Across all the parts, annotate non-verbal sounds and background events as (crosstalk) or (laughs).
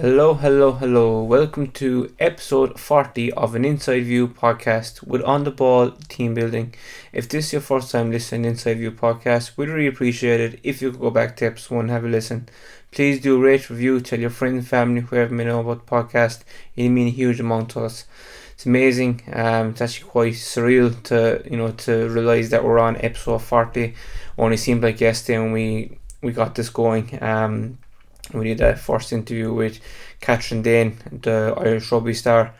Hello, hello, hello. Welcome to episode 40 of an Inside View podcast with On the Ball Team Building. If this is your first time listening to Inside View podcast, we'd really appreciate it if you could go back to episode 1 and have a listen. Please do rate, review, tell your friends and family whoever may know about the podcast. It means a huge amount to us. It's amazing. Um, it's actually quite surreal to you know to realise that we're on episode 40. Only seemed like yesterday when we we got this going. Um, we did a first interview with Catherine Dane, the Irish rugby star.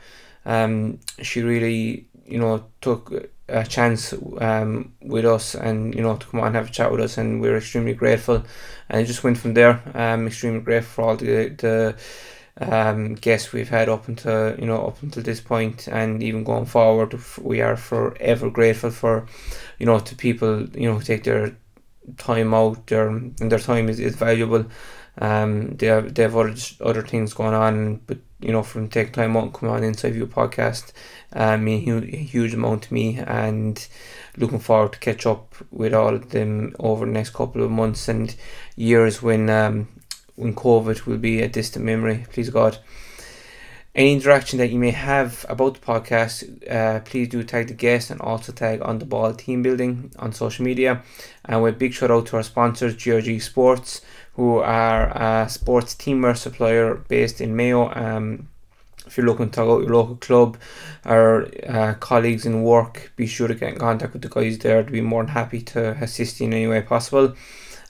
Um, she really, you know, took a chance um, with us and, you know, to come on and have a chat with us, and we are extremely grateful. And it just went from there. Um, extremely grateful for all the, the um, guests we've had up until, you know, up until this point, and even going forward, we are forever grateful for, you know, to people, you know, who take their time out, their, and their time is, is valuable um, they have they have other other things going on, but you know, from take time out and come on Inside View podcast, um, mean huge, huge amount to me, and looking forward to catch up with all of them over the next couple of months and years when um when COVID will be a distant memory. Please God. Any interaction that you may have about the podcast, uh, please do tag the guest and also tag on the ball team building on social media. And with big shout out to our sponsors, GRG Sports who are a sports teamwear supplier based in Mayo. Um, if you're looking to to your local club or uh, colleagues in work, be sure to get in contact with the guys there. To be more than happy to assist you in any way possible.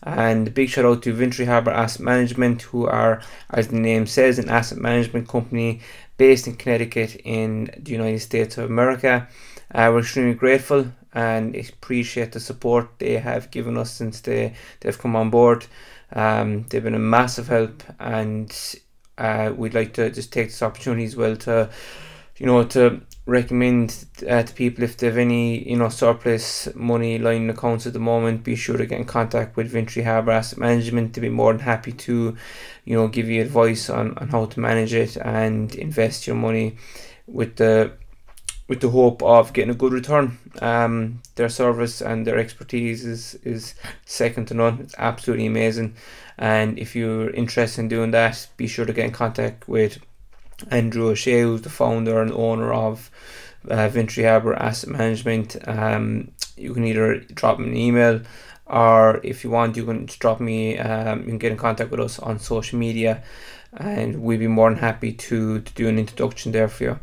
And a big shout out to Vintry Harbour Asset Management, who are, as the name says, an asset management company based in Connecticut in the United States of America. Uh, we're extremely grateful and appreciate the support they have given us since they, they've come on board. Um, they've been a massive help, and uh, we'd like to just take this opportunity as well to, you know, to recommend uh, to people if they have any, you know, surplus money lying in accounts at the moment, be sure to get in contact with Vintry Harbour Asset Management. To be more than happy to, you know, give you advice on, on how to manage it and invest your money with the with the hope of getting a good return. Um, their service and their expertise is, is second to none. It's absolutely amazing. And if you're interested in doing that, be sure to get in contact with Andrew O'Shea, who's the founder and owner of uh, Vintry Harbour Asset Management. Um, you can either drop me an email or if you want, you can drop me, um, you can get in contact with us on social media and we'd be more than happy to, to do an introduction there for you.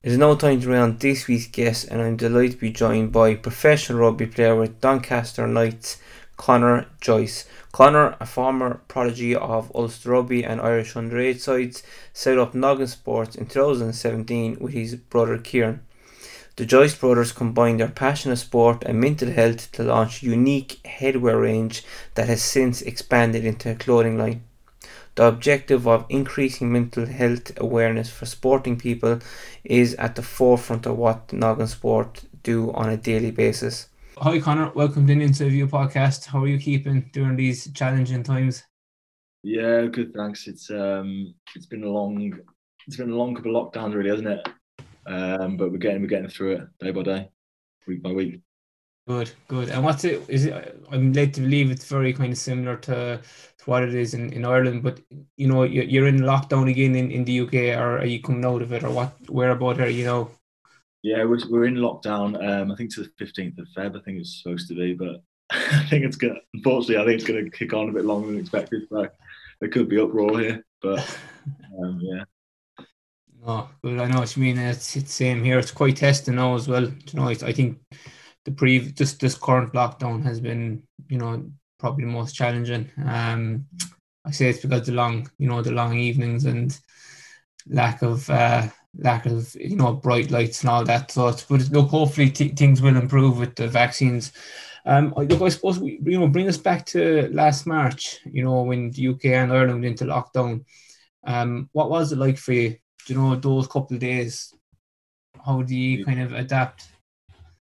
It is now time to round this week's guest, and I'm delighted to be joined by professional rugby player with Doncaster Knights, Conor Joyce. Conor, a former prodigy of Ulster Rugby and Irish underage sides, set up Noggin Sports in 2017 with his brother Kieran. The Joyce brothers combined their passion of sport and mental health to launch a unique headwear range that has since expanded into a clothing line. The objective of increasing mental health awareness for sporting people is at the forefront of what Noggin Sport do on a daily basis. Hi Conor, welcome to the Inside View podcast. How are you keeping during these challenging times? Yeah, good. Thanks. It's um, it's been a long, it's been a long couple of lockdowns, really, hasn't it? Um, but we're getting we're getting through it day by day, week by week. Good, good. And what's it? Is it? I'm led to believe it's very kind of similar to what it is in, in Ireland. But you know, you're in lockdown again in, in the UK, or are you coming out of it, or what? Where about are you know? Yeah, we're, we're in lockdown. Um, I think to the fifteenth of Feb. I think it's supposed to be, but (laughs) I think it's gonna. Unfortunately, I think it's gonna kick on a bit longer than expected. So there could be uproar here, but (laughs) um, yeah. No, well, I know what you mean. It's it's same here. It's quite testing now as well. You know, I think the pre just this current lockdown has been, you know, probably the most challenging. Um, I say it's because the long, you know, the long evenings and lack of uh, lack of you know bright lights and all that. So, it's, but look, hopefully t- things will improve with the vaccines. Um, look, I suppose we, you know, bring us back to last March. You know, when the UK and Ireland went into lockdown. Um, what was it like for you? Do you know those couple of days? How do you kind of adapt?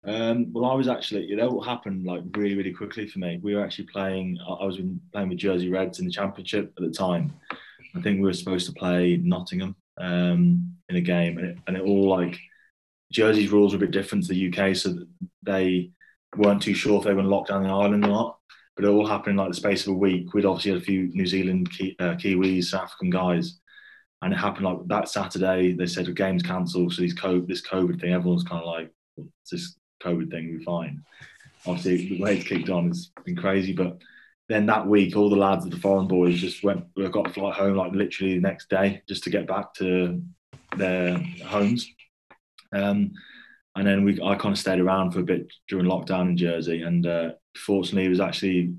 Um, well, I was actually, you know, what happened like really, really quickly for me. We were actually playing. I was playing with Jersey Reds in the Championship at the time. I think we were supposed to play Nottingham um, in a game, and it, and it all like Jersey's rules were a bit different to the UK, so they weren't too sure if they were going to lock down the island or not. But it all happened in like the space of a week. We'd obviously had a few New Zealand Ki- uh, Kiwis, African guys, and it happened like that Saturday. They said the game's cancelled, so these COVID, this COVID thing, everyone's kind of like, this COVID thing, we're fine. Obviously, the way it's kicked on has been crazy, but then that week, all the lads of the foreign boys just went, we got a flight home like literally the next day just to get back to their homes. Um, and then we, I kind of stayed around for a bit during lockdown in Jersey. And uh, fortunately, it was actually,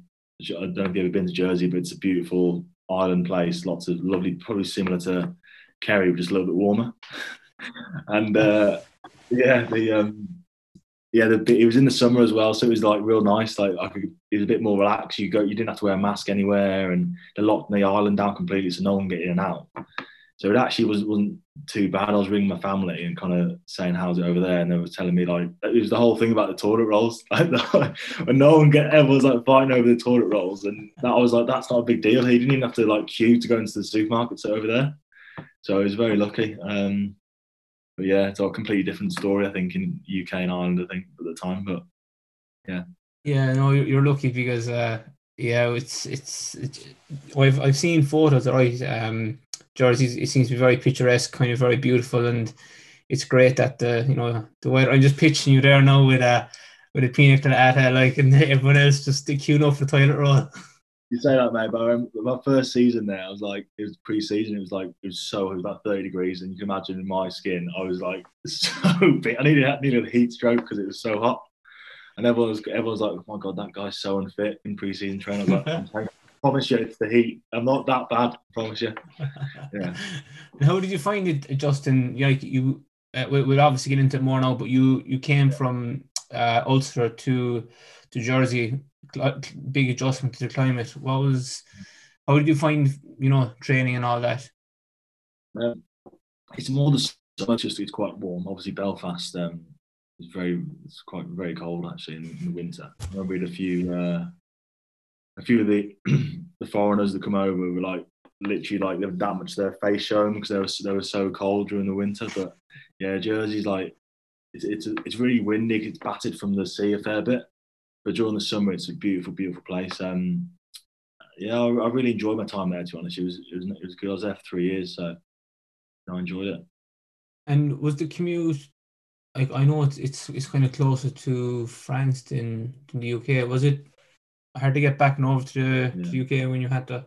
I don't know if you've ever been to Jersey, but it's a beautiful island place. Lots of lovely, probably similar to Kerry, but just a little bit warmer. (laughs) and uh, yeah, the um, yeah, the, it was in the summer as well, so it was like real nice. Like I could, it was a bit more relaxed. You go, you didn't have to wear a mask anywhere, and they locked the island down completely, so no one get in and out. So it actually was, wasn't too bad. I was ringing my family and kind of saying, "How's it over there?" And they were telling me like it was the whole thing about the toilet rolls. (laughs) Like when (laughs) no one get everyone's like fighting over the toilet rolls, and that I was like, "That's not a big deal." He didn't even have to like queue to go into the supermarkets over there. So I was very lucky. Um, but yeah, it's a completely different story. I think in UK and Ireland, I think at the time, but yeah. Yeah, no, you're lucky because uh, yeah, it's it's, it's I've I've seen photos right. Um, Jersey, it seems to be very picturesque, kind of very beautiful, and it's great that the you know the weather. I'm just pitching you there now with a with a pina colada, like, and (laughs) everyone else just queuing up for the toilet roll. (laughs) You say that, mate, but I remember my first season there, I was like, it was pre-season. It was like it was so it was about thirty degrees, and you can imagine in my skin, I was like (laughs) so big. I needed I needed a heat stroke because it was so hot, and everyone was everyone was like, oh my god, that guy's so unfit in pre-season training. I was like, (laughs) promise you, it's the heat. I'm not that bad. I promise you. Yeah. (laughs) How did you find it, Justin? Like you, uh, we, will obviously get into it more now, but you you came from uh, Ulster to to Jersey. Big adjustment to the climate. What was? How did you find you know training and all that? Um, it's more the summer. Just it's quite warm. Obviously, Belfast. Um, it's very it's quite very cold actually in, in the winter. I we a few. Uh, a few of the (clears throat) the foreigners that come over were like literally like they've damaged their face showing because they were they were so cold during the winter. But yeah, Jersey's like it's it's, it's really windy. It's battered from the sea a fair bit, but during the summer it's a beautiful, beautiful place. Um, yeah, I, I really enjoyed my time there. To be honest, it was it was it was good. I was there for three years, so I enjoyed it. And was the commute? Like I know it's it's it's kind of closer to France than, than the UK. Was it hard to get back and over to the, yeah. to the UK when you had to?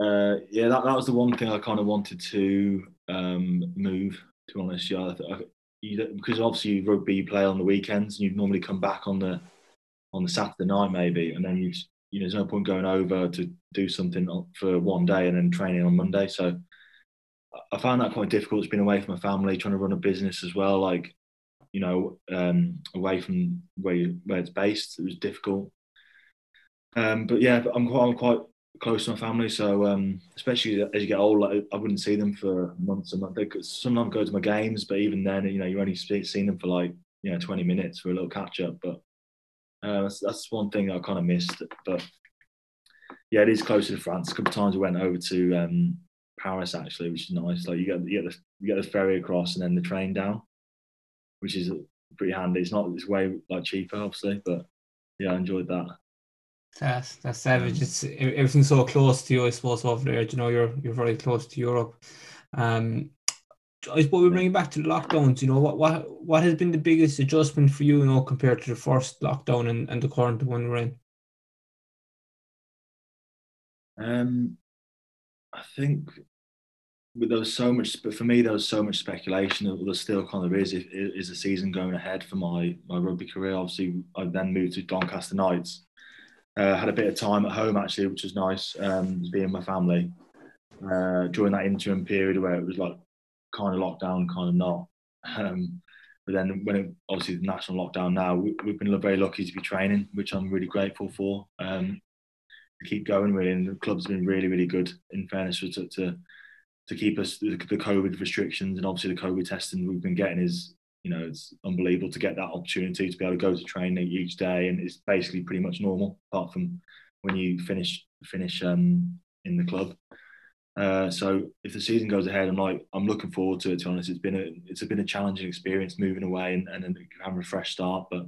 Uh, yeah, that, that was the one thing I kind of wanted to um, move. To be honest, yeah, I, I, you, because obviously rugby you play on the weekends, and you'd normally come back on the on the Saturday night maybe, and then you you know there's no point going over to do something for one day and then training on Monday. So I found that quite difficult. It's been away from my family, trying to run a business as well. Like you know, um, away from where you, where it's based. It was difficult. Um, but yeah, I'm quite, I'm quite close to my family, so um, especially as you get older, I wouldn't see them for months and months. They could sometimes go to my games, but even then, you know, you're only seeing them for like you know 20 minutes for a little catch up. But uh, that's, that's one thing I kind of missed. But yeah, it is closer to France. A couple of times we went over to um, Paris actually, which is nice. Like you get you get the you get the ferry across and then the train down which is pretty handy. It's not it's way like cheaper, obviously, but yeah, I enjoyed that. That's that's savage. It's everything's so close to you, I suppose, over there. You know, you're you're very close to Europe. Um, I suppose we bring it back to the lockdowns. You know, what what what has been the biggest adjustment for you, you know, compared to the first lockdown and, and the current one we're in? Um, I think there was so much, but for me, there was so much speculation. That there still kind of is. Is the season going ahead for my my rugby career? Obviously, I then moved to Doncaster Knights. Uh, had a bit of time at home actually, which was nice. Um, being with my family uh, during that interim period where it was like kind of lockdown, kind of not. Um, but then when it, obviously the national lockdown now, we, have been very lucky to be training, which I'm really grateful for. Um, keep going really, and the club's been really, really good. In fairness, to, to to keep us the, the COVID restrictions and obviously the COVID testing we've been getting is you know it's unbelievable to get that opportunity to be able to go to training each day and it's basically pretty much normal apart from when you finish finish um, in the club. Uh, so if the season goes ahead, I'm like I'm looking forward to it. To be honest, it's been a it's been a challenging experience moving away and, and having a fresh start. But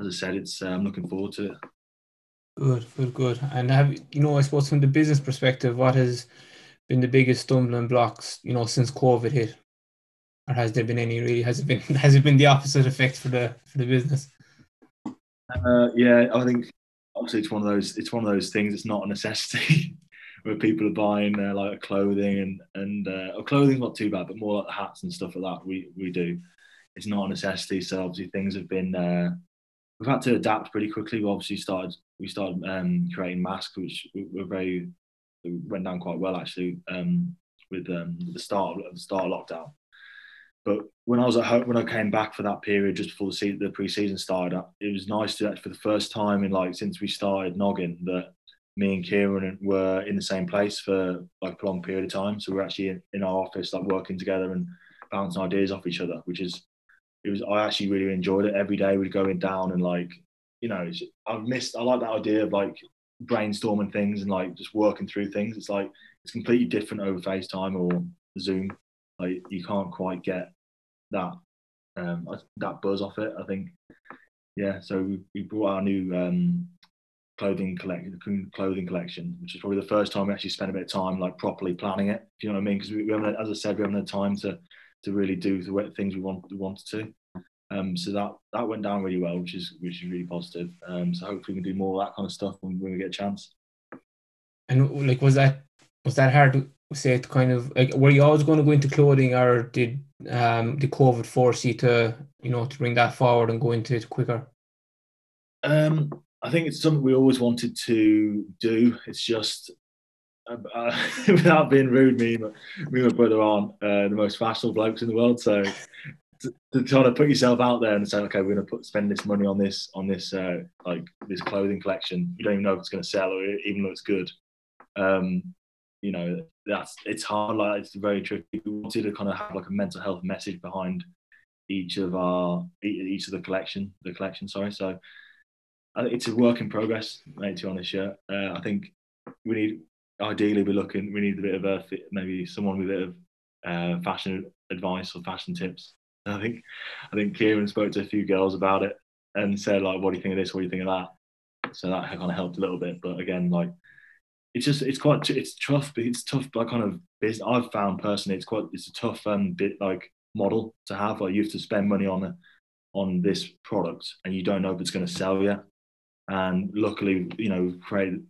as I said, it's uh, I'm looking forward to it. Good, good, good. And have you know I suppose from the business perspective, what has been the biggest stumbling blocks, you know, since COVID hit? Or has there been any really has it been (laughs) has it been the opposite effect for the for the business? Uh, yeah, I think obviously it's one of those it's one of those things. It's not a necessity (laughs) where people are buying uh, like clothing and and uh, or clothing not too bad, but more like the hats and stuff like that. We we do. It's not a necessity. So obviously things have been. Uh, we've had to adapt pretty quickly. We obviously started we started um, creating masks, which were very went down quite well actually um, with um, the start of the start of lockdown. But when I was at home, when I came back for that period just before the season, the pre-season started, uh, it was nice to for the first time in like since we started Noggin that me and Kieran were in the same place for like a long period of time. So we're actually in, in our office, like working together and bouncing ideas off each other, which is it was I actually really enjoyed it. Every day we'd go in down and like you know I've missed I like that idea of like brainstorming things and like just working through things. It's like it's completely different over FaceTime or Zoom. Like you can't quite get that um, that buzz off it. I think yeah. So we, we brought our new um, clothing collection, clothing collection, which is probably the first time we actually spent a bit of time like properly planning it. If you know what I mean? Because we, we haven't, as I said, we haven't had time to to really do the things we want we wanted to. Um, so that that went down really well, which is which is really positive. Um, so hopefully we can do more of that kind of stuff when, when we get a chance. And like, was that was that hard to say it kind of like were you always going to go into clothing, or did um, the COVID force you to you know to bring that forward and go into it quicker? Um, I think it's something we always wanted to do. It's just uh, (laughs) without being rude, me, me and my brother aren't uh, the most fashionable blokes in the world, so to, to try to put yourself out there and say, okay, we're going to put spend this money on this on this uh, like this clothing collection. You don't even know if it's going to sell or even though it's good. Um, you know, that's it's hard. Like it's very tricky. We wanted to kind of have like a mental health message behind each of our each of the collection, the collection. Sorry, so it's a work in progress, mate. To be honest, yeah. Uh, I think we need ideally we're looking. We need a bit of a maybe someone with a bit of uh, fashion advice or fashion tips I think I think Kieran spoke to a few girls about it and said like, "What do you think of this? What do you think of that?" So that kind of helped a little bit. But again, like it's just it's quite it's tough. But it's tough. Like kind of business. I've found personally, it's quite it's a tough um bit like model to have. Like you have to spend money on on this product, and you don't know if it's going to sell yet. And luckily, you know, we've created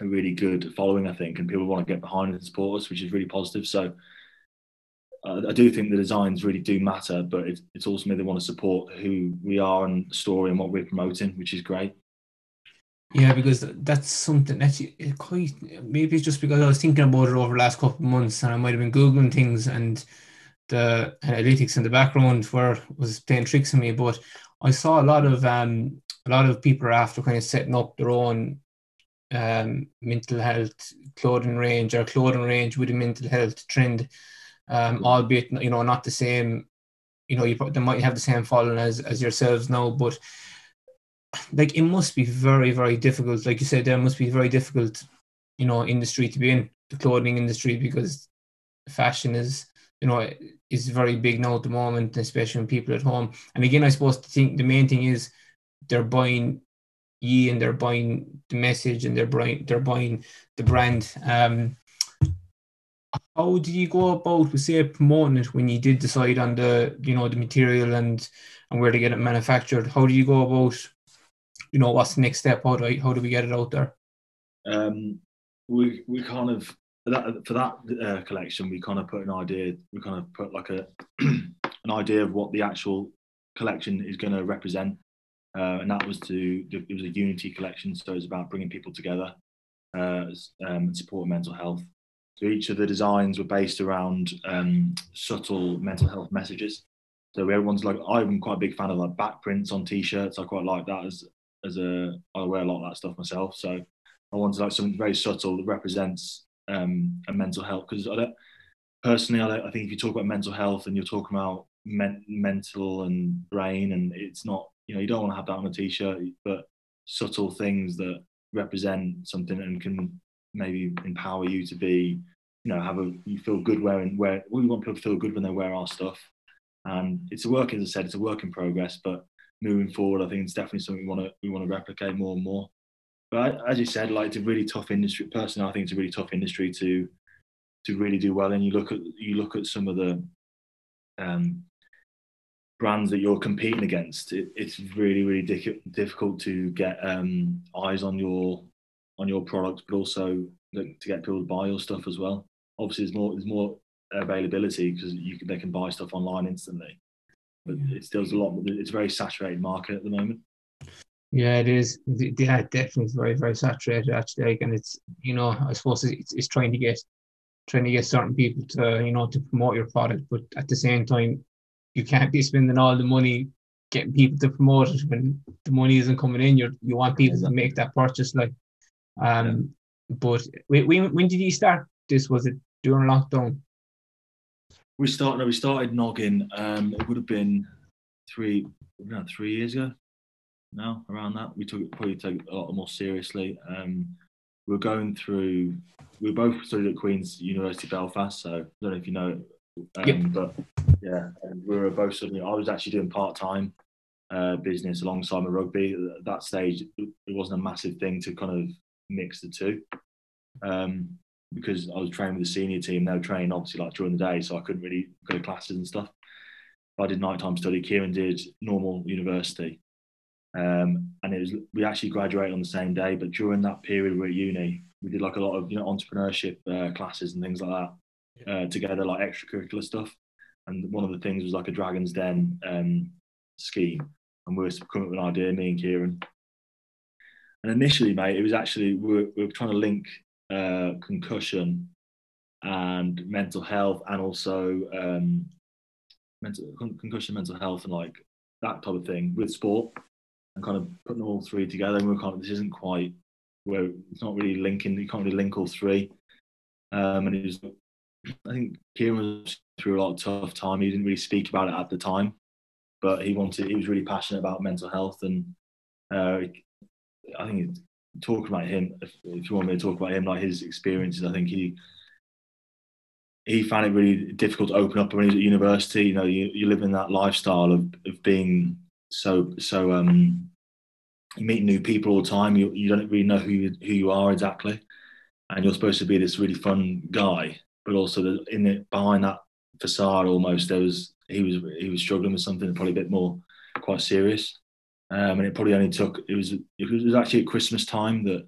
a really good following, I think, and people want to get behind and support us, which is really positive. So uh, I do think the designs really do matter, but it's, it's also me they want to support who we are and story and what we're promoting, which is great. Yeah, because that's something that's quite maybe it's just because I was thinking about it over the last couple of months and I might have been googling things and the analytics in the background were was playing tricks on me. But I saw a lot of um a lot of people are after kind of setting up their own um mental health clothing range or clothing range with a mental health trend um, albeit you know not the same. You know, you they might have the same following as as yourselves now, but like it must be very very difficult. Like you said, there must be very difficult, you know, industry to be in the clothing industry because fashion is you know is very big now at the moment, especially when people at home. And again, I suppose the thing, the main thing is they're buying ye and they're buying the message and they're buying they're buying the brand. Um, how did you go about with say promoting it when you did decide on the you know the material and and where to get it manufactured how do you go about you know what's the next step how do how do we get it out there um we we kind of that, for that uh, collection we kind of put an idea we kind of put like a (clears throat) an idea of what the actual collection is going to represent uh, and that was to it was a unity collection so it's about bringing people together uh, um, and support mental health so each of the designs were based around um, subtle mental health messages. So everyone's like, I'm quite a big fan of like back prints on t-shirts. I quite like that as as a I wear a lot of that stuff myself. So I wanted like something very subtle that represents um, a mental health because I don't personally I, don't, I think if you talk about mental health and you're talking about men, mental and brain and it's not you know you don't want to have that on a t-shirt but subtle things that represent something and can maybe empower you to be, you know, have a you feel good wearing wear. We want people to feel good when they wear our stuff, and it's a work, as I said, it's a work in progress. But moving forward, I think it's definitely something we want to we want to replicate more and more. But as you said, like it's a really tough industry. Personally, I think it's a really tough industry to to really do well. And you look at you look at some of the um, brands that you're competing against. It, it's really really dic- difficult to get um, eyes on your on your products, but also to get people to buy your stuff as well. Obviously, there's more there's more availability because you can, they can buy stuff online instantly. But it still a lot. It's a very saturated market at the moment. Yeah, it is. Yeah, definitely very, very saturated actually. and it's you know, I suppose it's, it's trying to get trying to get certain people to you know to promote your product, but at the same time, you can't be spending all the money getting people to promote it when the money isn't coming in. You you want people to make that purchase, like. Um, but when when did you start this? Was it during lockdown? We started. We started Noggin. Um, it would have been three, three years ago. Now around that, we took probably take it a lot more seriously. Um, we are going through. We both studied at Queen's University Belfast, so I don't know if you know, um, yep. but yeah, we were both studying. I was actually doing part time uh, business alongside my rugby. At that stage, it wasn't a massive thing to kind of mix the two. Um, because I was training with the senior team, they were training obviously like during the day, so I couldn't really go to classes and stuff. I did nighttime study. Kieran did normal university, um, and it was we actually graduated on the same day. But during that period we were at uni, we did like a lot of you know entrepreneurship uh, classes and things like that uh, together, like extracurricular stuff. And one of the things was like a Dragon's Den um, scheme, and we were coming up with an idea, me and Kieran. And initially, mate, it was actually we were, we were trying to link uh, concussion and mental health, and also um, mental concussion, mental health, and like that type of thing with sport, and kind of putting all three together. And we're kind of this isn't quite where it's not really linking. You can't really link all three. Um, and it was, I think Kieran was through a lot of tough time. He didn't really speak about it at the time, but he wanted. He was really passionate about mental health, and uh, I think talking about him, if, if, you want me to talk about him, like his experiences, I think he he found it really difficult to open up when he was at university. You know, you, you live in that lifestyle of, of being so so um you meet new people all the time. You you don't really know who you, who you are exactly, and you're supposed to be this really fun guy, but also the, in it behind that facade almost there was he was he was struggling with something probably a bit more quite serious. Um, and it probably only took it was it was actually at Christmas time that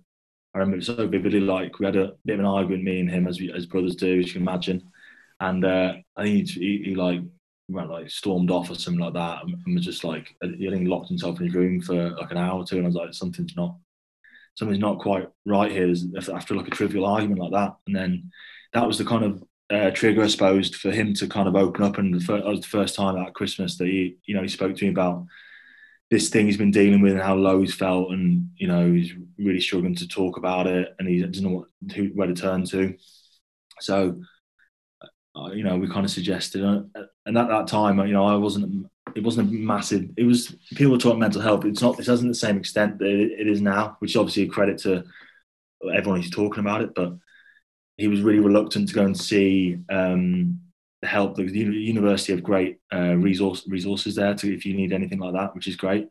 I remember it so vividly. Like we had a bit of an argument, me and him, as we, as brothers do, as you can imagine. And uh, I think he, he, he like went like stormed off or something like that, and was just like he think locked himself in his room for like an hour or two. And I was like, something's not something's not quite right here. After like a trivial argument like that, and then that was the kind of uh, trigger, I suppose, for him to kind of open up. And the first, that was the first time at Christmas that he, you know, he spoke to me about this thing he's been dealing with and how low he's felt, and you know he's really struggling to talk about it, and he doesn't know what who, where to turn to. So, uh, you know, we kind of suggested, uh, and at that time, you know, I wasn't. It wasn't a massive. It was people talking mental health. It's not. It doesn't the same extent that it, it is now, which is obviously a credit to everyone who's talking about it. But he was really reluctant to go and see um, help. The university have great uh, resource resources there to if you need anything like that, which is great.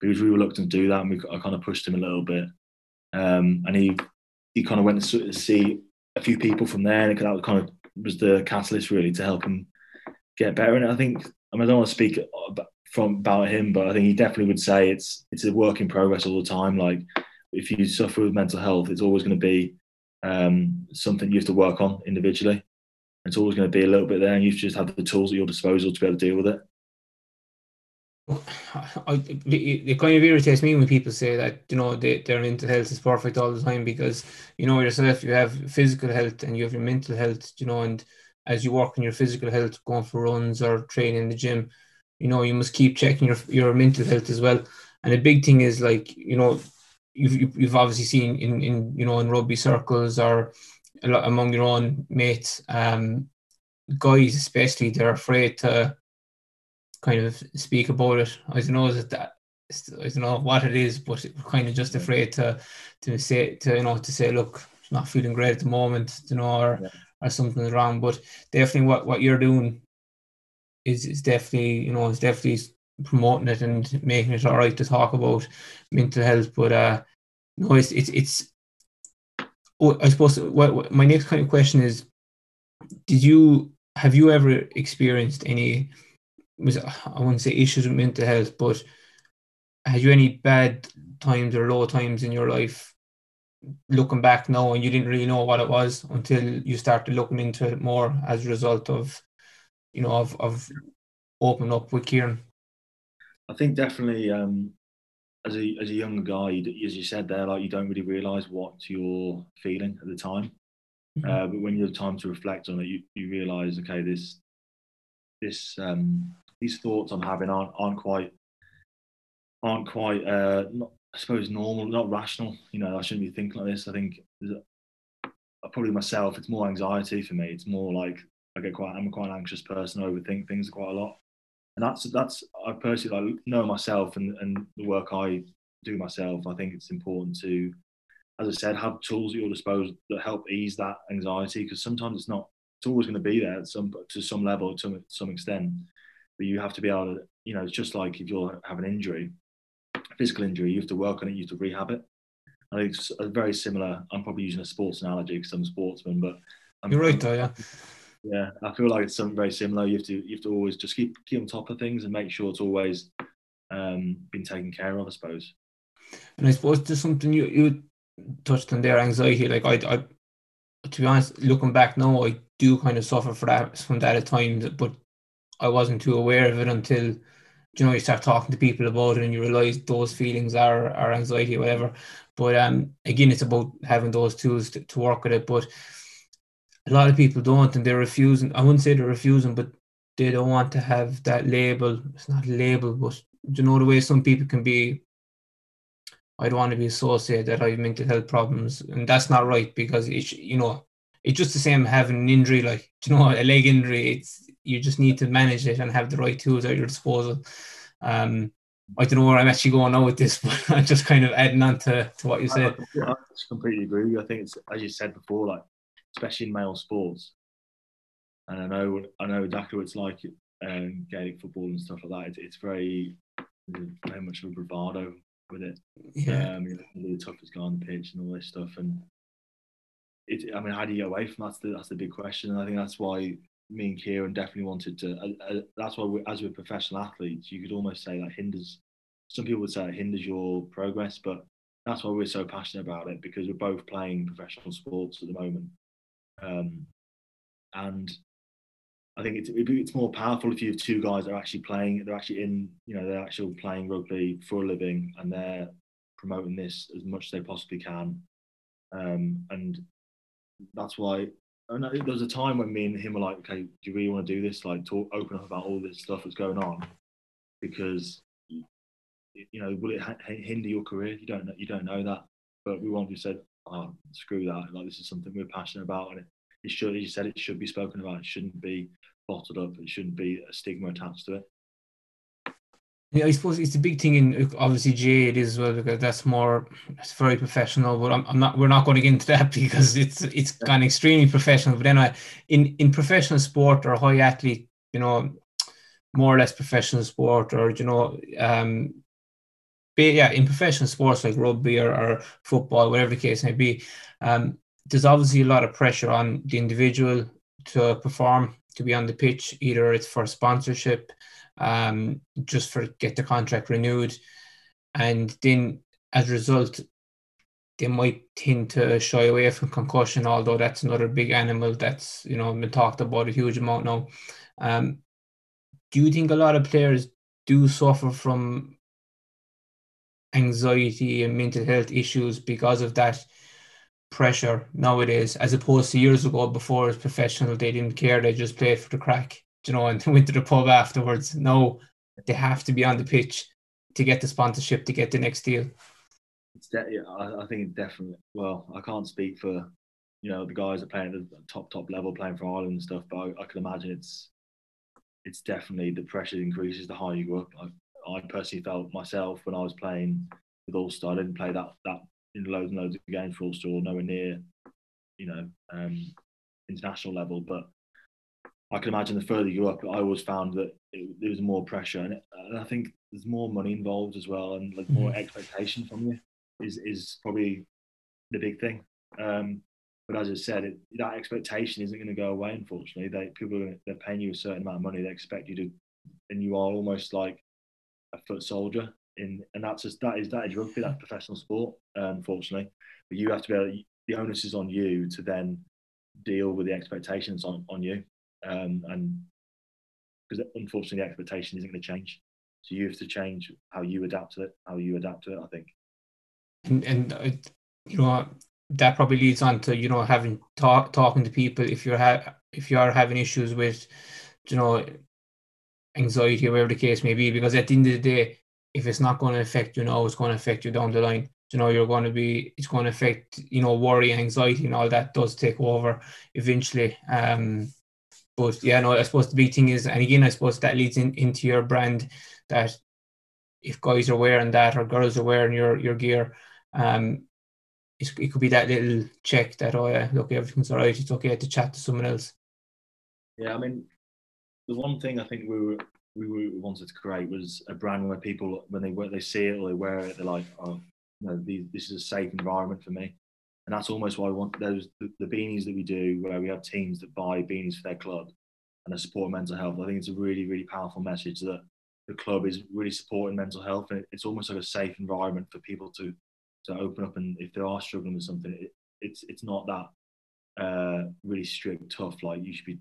But he was really reluctant to do that, and we I kind of pushed him a little bit. Um, and he he kind of went to see a few people from there, and that kind of was the catalyst really to help him get better. And I think I, mean, I don't want to speak from about him, but I think he definitely would say it's it's a work in progress all the time. Like if you suffer with mental health, it's always going to be um, something you have to work on individually. It's always going to be a little bit there, and you just have the tools at your disposal to be able to deal with it. I, it kind of irritates me when people say that you know they, their mental health is perfect all the time because you know yourself you have physical health and you have your mental health you know and as you work on your physical health going for runs or training in the gym you know you must keep checking your your mental health as well and the big thing is like you know you've you've obviously seen in in you know in rugby circles or among your own mates, um, guys especially, they're afraid to kind of speak about it. I don't know that I don't know what it is, but kind of just afraid to to say to you know to say, look, not feeling great at the moment, you know, or yeah. or something's wrong. But definitely, what what you're doing is is definitely you know is definitely promoting it and making it all right to talk about mental health. But uh, no, it's it's it's oh, I suppose what, what, my next kind of question is did you have you ever experienced any was I wouldn't say issues with mental health, but had you any bad times or low times in your life looking back now and you didn't really know what it was until you started looking into it more as a result of you know of of opening up with Kieran? I think definitely um, as a as a younger guy, as you said there, like you don't really realise what you're feeling at the time. Mm-hmm. Uh, but when you have time to reflect on it, you, you realise, okay, this this um, these thoughts I'm having aren't aren't quite aren't quite uh, not, I suppose normal, not rational. You know, I shouldn't be thinking like this. I think probably myself, it's more anxiety for me. It's more like I get quite I'm quite an anxious person. I overthink things quite a lot, and that's that's I personally like know myself and and the work I do myself. I think it's important to, as I said, have tools at your disposal that help ease that anxiety because sometimes it's not. It's always going to be there at some to some level to some extent, but you have to be able to. You know, it's just like if you have an injury, physical injury, you have to work on it, you have to rehab it. I think it's a very similar. I'm probably using a sports analogy because I'm a sportsman, but I'm, you're right, though, yeah. Yeah, I feel like it's something very similar. You have to you have to always just keep keep on top of things and make sure it's always um, been taken care of. I suppose. And I suppose there's something you you touched on there, anxiety. Like I, I, to be honest, looking back now, I do kind of suffer for that from that at times, but I wasn't too aware of it until you know you start talking to people about it and you realize those feelings are are anxiety or whatever but um again it's about having those tools to, to work with it but a lot of people don't and they're refusing i wouldn't say they're refusing but they don't want to have that label it's not a label but you know the way some people can be i don't want to be associated that i have mental health problems and that's not right because it's you know it's just the same having an injury like you know a leg injury it's you just need to manage it and have the right tools at your disposal. Um, I don't know where I'm actually going now with this, (laughs) but I'm just kind of adding on to, to what you said. I, I completely agree. I think it's as you said before, like especially in male sports, and I know I know exactly what it's like um, Gaelic football and stuff like that. It's, it's very very much of a bravado with it. Yeah, um, you know, really tough as guy on the pitch and all this stuff, and it. I mean, how do you get away from that? That's the that's the big question, and I think that's why me and Kieran definitely wanted to. Uh, uh, that's why, we, as we're professional athletes, you could almost say that hinders. Some people would say it hinders your progress, but that's why we're so passionate about it because we're both playing professional sports at the moment, um, and I think it's it's more powerful if you have two guys that are actually playing. They're actually in, you know, they're actually playing rugby for a living, and they're promoting this as much as they possibly can. Um, and that's why and there was a time when me and him were like, okay, do you really want to do this? Like, talk, open up about all this stuff that's going on, because you know, will it hinder your career? You don't know. You don't know that. But we wanted to said, oh, screw that. Like, this is something we're passionate about, and it, it should. You said it should be spoken about. It shouldn't be bottled up. It shouldn't be a stigma attached to it. Yeah, I suppose it's a big thing in obviously is as well because that's more it's very professional. But I'm, I'm not we're not going to get into that (laughs) because it's it's gone extremely professional. But anyway, in in professional sport or high athlete, you know, more or less professional sport or you know, um, yeah, in professional sports like rugby or, or football, whatever the case may be, um, there's obviously a lot of pressure on the individual to perform, to be on the pitch. Either it's for sponsorship um, just for get the contract renewed, and then as a result, they might tend to shy away from concussion. Although that's another big animal that's you know been talked about a huge amount now. Um, do you think a lot of players do suffer from anxiety and mental health issues because of that pressure nowadays, as opposed to years ago before as professional, they didn't care, they just played for the crack you know, and (laughs) went to the pub afterwards. No, they have to be on the pitch to get the sponsorship to get the next deal. It's de- yeah, I, I think definitely. Well, I can't speak for you know the guys that play at the top top level playing for Ireland and stuff, but I, I can imagine it's it's definitely the pressure increases the higher you go up. I personally felt myself when I was playing with Ulster, I didn't play that that in loads and loads of games for Ulster, or nowhere near, you know, um, international level. But I can imagine the further you go up, I always found that it, there was more pressure, and, it, and, I think there's more money involved as well, and like more mm-hmm. expectation from you is is probably the big thing. Um, but as I said, it, that expectation isn't going to go away. Unfortunately, they people are, they're paying you a certain amount of money. They expect you to, and you are almost like a foot soldier in, and that's just that is that is rugby, that's professional sport. Unfortunately, but you have to be able. The onus is on you to then deal with the expectations on on you, um, and because unfortunately the expectation isn't going to change. So you have to change how you adapt to it, how you adapt to it. I think. And, and uh, you know that probably leads on to you know having talk talking to people if you're ha- if you are having issues with you know anxiety or whatever the case may be because at the end of the day if it's not going to affect you now it's going to affect you down the line. You know you're going to be it's going to affect you know worry and anxiety and all that does take over eventually. Um but yeah no i suppose the big thing is and again i suppose that leads in, into your brand that if guys are wearing that or girls are wearing your your gear um it could be that little check that oh yeah look everything's all right it's okay to chat to someone else. Yeah i mean the one thing i think we were we wanted to create was a brand where people when they they see it or they wear it they're like oh you know this is a safe environment for me. And that's almost why I want those the, the beanies that we do where we have teams that buy beanies for their club and they support mental health. I think it's a really really powerful message that the club is really supporting mental health and it's almost like a safe environment for people to to open up and if they are struggling with something, it, it's it's not that uh, really strict, tough. Like you should be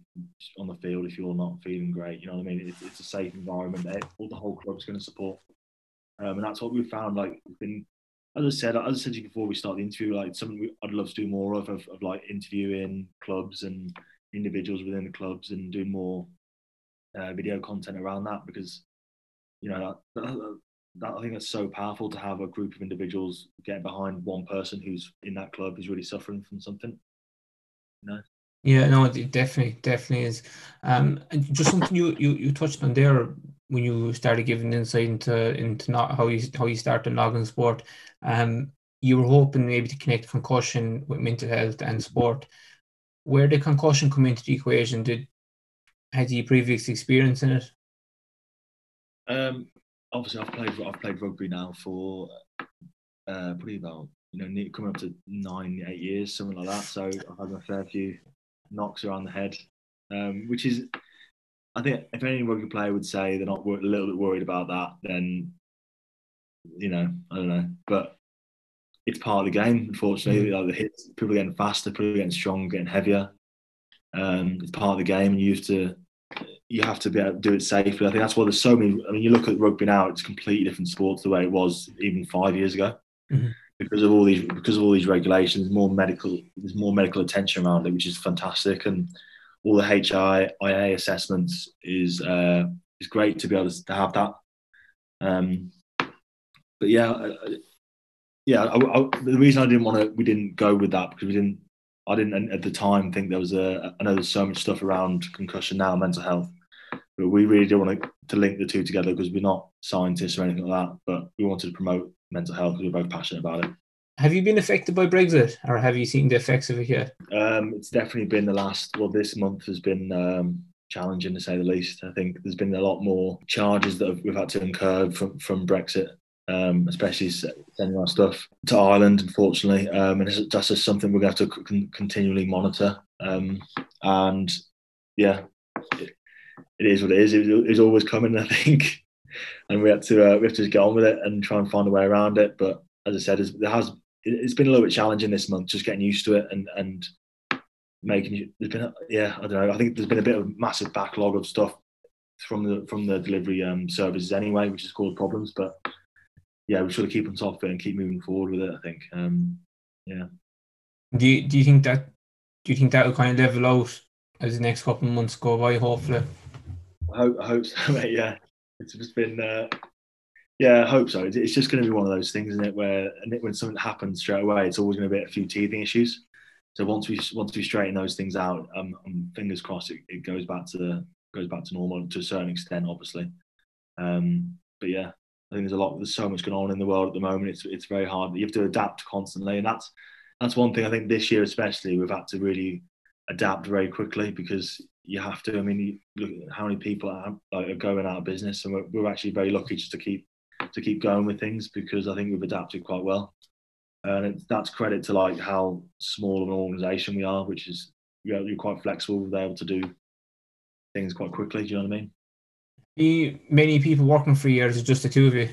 on the field if you're not feeling great. You know what I mean? It's, it's a safe environment. All the whole club's going to support, um, and that's what we've found. Like been, as I said, as I said to you before we start the interview, like something we, I'd love to do more of, of, of like interviewing clubs and individuals within the clubs and doing more uh, video content around that because you know that, that, that I think that's so powerful to have a group of individuals get behind one person who's in that club who's really suffering from something. Know? Yeah, no, it definitely, definitely is. Um, and just something you, you you touched on there when you started giving insight into into not how you how you started Noggin Sport. Um, you were hoping maybe to connect concussion with mental health and sport. Where did concussion come into the equation? Did had you previous experience in it? Um, obviously I've played I've played rugby now for uh, probably about you know coming up to nine eight years something like that. So I've had a fair few knocks around the head, um, which is I think if any rugby player would say they're not a little bit worried about that, then you know I don't know, but it's part of the game. Unfortunately, mm-hmm. like the hits, people getting faster, people getting stronger, getting heavier. Um, it's part of the game, and you have to you have to be able to do it safely. I think that's why there's so many. I mean, you look at rugby now; it's completely different sports the way it was even five years ago, mm-hmm. Because of all these because of all these regulations. More medical, there's more medical attention around it, which is fantastic, and all the HIA assessments is uh, is great to be able to, have that. Um, but yeah, yeah. I, I, the reason I didn't want to, we didn't go with that because we didn't. I didn't at the time think there was a. I know there's so much stuff around concussion now, mental health, but we really do want to, to link the two together because we're not scientists or anything like that. But we wanted to promote mental health because we're both passionate about it. Have you been affected by Brexit, or have you seen the effects of it yet? Um, it's definitely been the last. Well, this month has been um, challenging to say the least. I think there's been a lot more charges that we've had to incur from from Brexit, um, especially sending our stuff to Ireland, unfortunately. Um, and that's just something we're going to have to con- continually monitor. Um, and yeah, it is what it is. It was, always coming, I think, (laughs) and we had to uh, we have to just get on with it and try and find a way around it. But as I said, there has it's been a little bit challenging this month, just getting used to it and and making. There's been a, yeah, I don't know. I think there's been a bit of massive backlog of stuff from the from the delivery um, services anyway, which has caused problems. But yeah, we should keep on top of it and keep moving forward with it. I think. Um, yeah. Do you, do you think that do you think that will kind of level out as the next couple of months go by? Hopefully. I hope, I hope so, mate. Yeah, it's just been. Uh, yeah, I hope so. It's just going to be one of those things, isn't it? Where when something happens straight away, it's always going to be a few teething issues. So once we once we straighten those things out, um, um fingers crossed, it, it, goes back to goes back to normal to a certain extent, obviously. Um, but yeah, I think there's a lot. There's so much going on in the world at the moment. It's it's very hard. You have to adapt constantly, and that's that's one thing I think this year especially we've had to really adapt very quickly because you have to. I mean, look at how many people are, like, are going out of business, and we're, we're actually very lucky just to keep to keep going with things because I think we've adapted quite well. and it's, that's credit to like how small of an organisation we are, which is you know, you're quite flexible. We're able to do things quite quickly. Do you know what I mean? Be many people working for you, or is it just the two of you?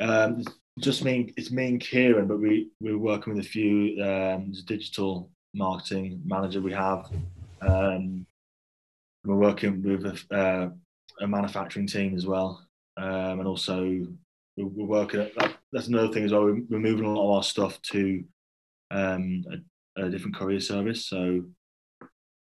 Um, just me. It's me and Kieran, but we we're working with a few. Um, digital marketing manager we have. Um, we're working with a, uh, a manufacturing team as well, um, and also we're, we're working. At, that, that's another thing as well. We're, moving a lot of our stuff to um, a, a, different courier service. So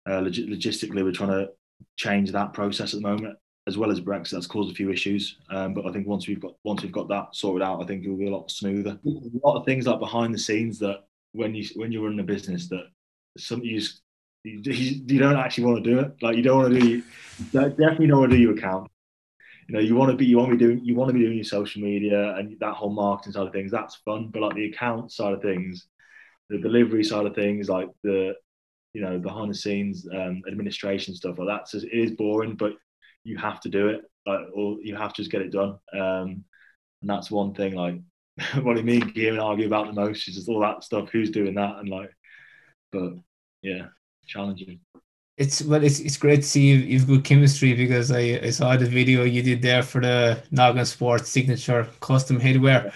uh, log- logistically, we're trying to change that process at the moment, as well as Brexit. That's caused a few issues, um, but I think once we've got once we've got that sorted out, I think it will be a lot smoother. A lot of things like behind the scenes that when you when you're running a business that some you just you, you don't actually want to do it. Like you don't want to do, you definitely don't want to do your account. You know, you want to be, you want to be doing, you want to be doing your social media and that whole marketing side of things. That's fun, but like the account side of things, the delivery side of things, like the, you know, behind the scenes um, administration stuff like that. So it is boring, but you have to do it, like, or you have to just get it done. Um, and that's one thing. Like, (laughs) what I mean, give and argue about the most is just all that stuff. Who's doing that? And like, but yeah, challenging. It's well, it's it's great to see you, you've good chemistry because I, I saw the video you did there for the Noggin Sports signature custom headwear,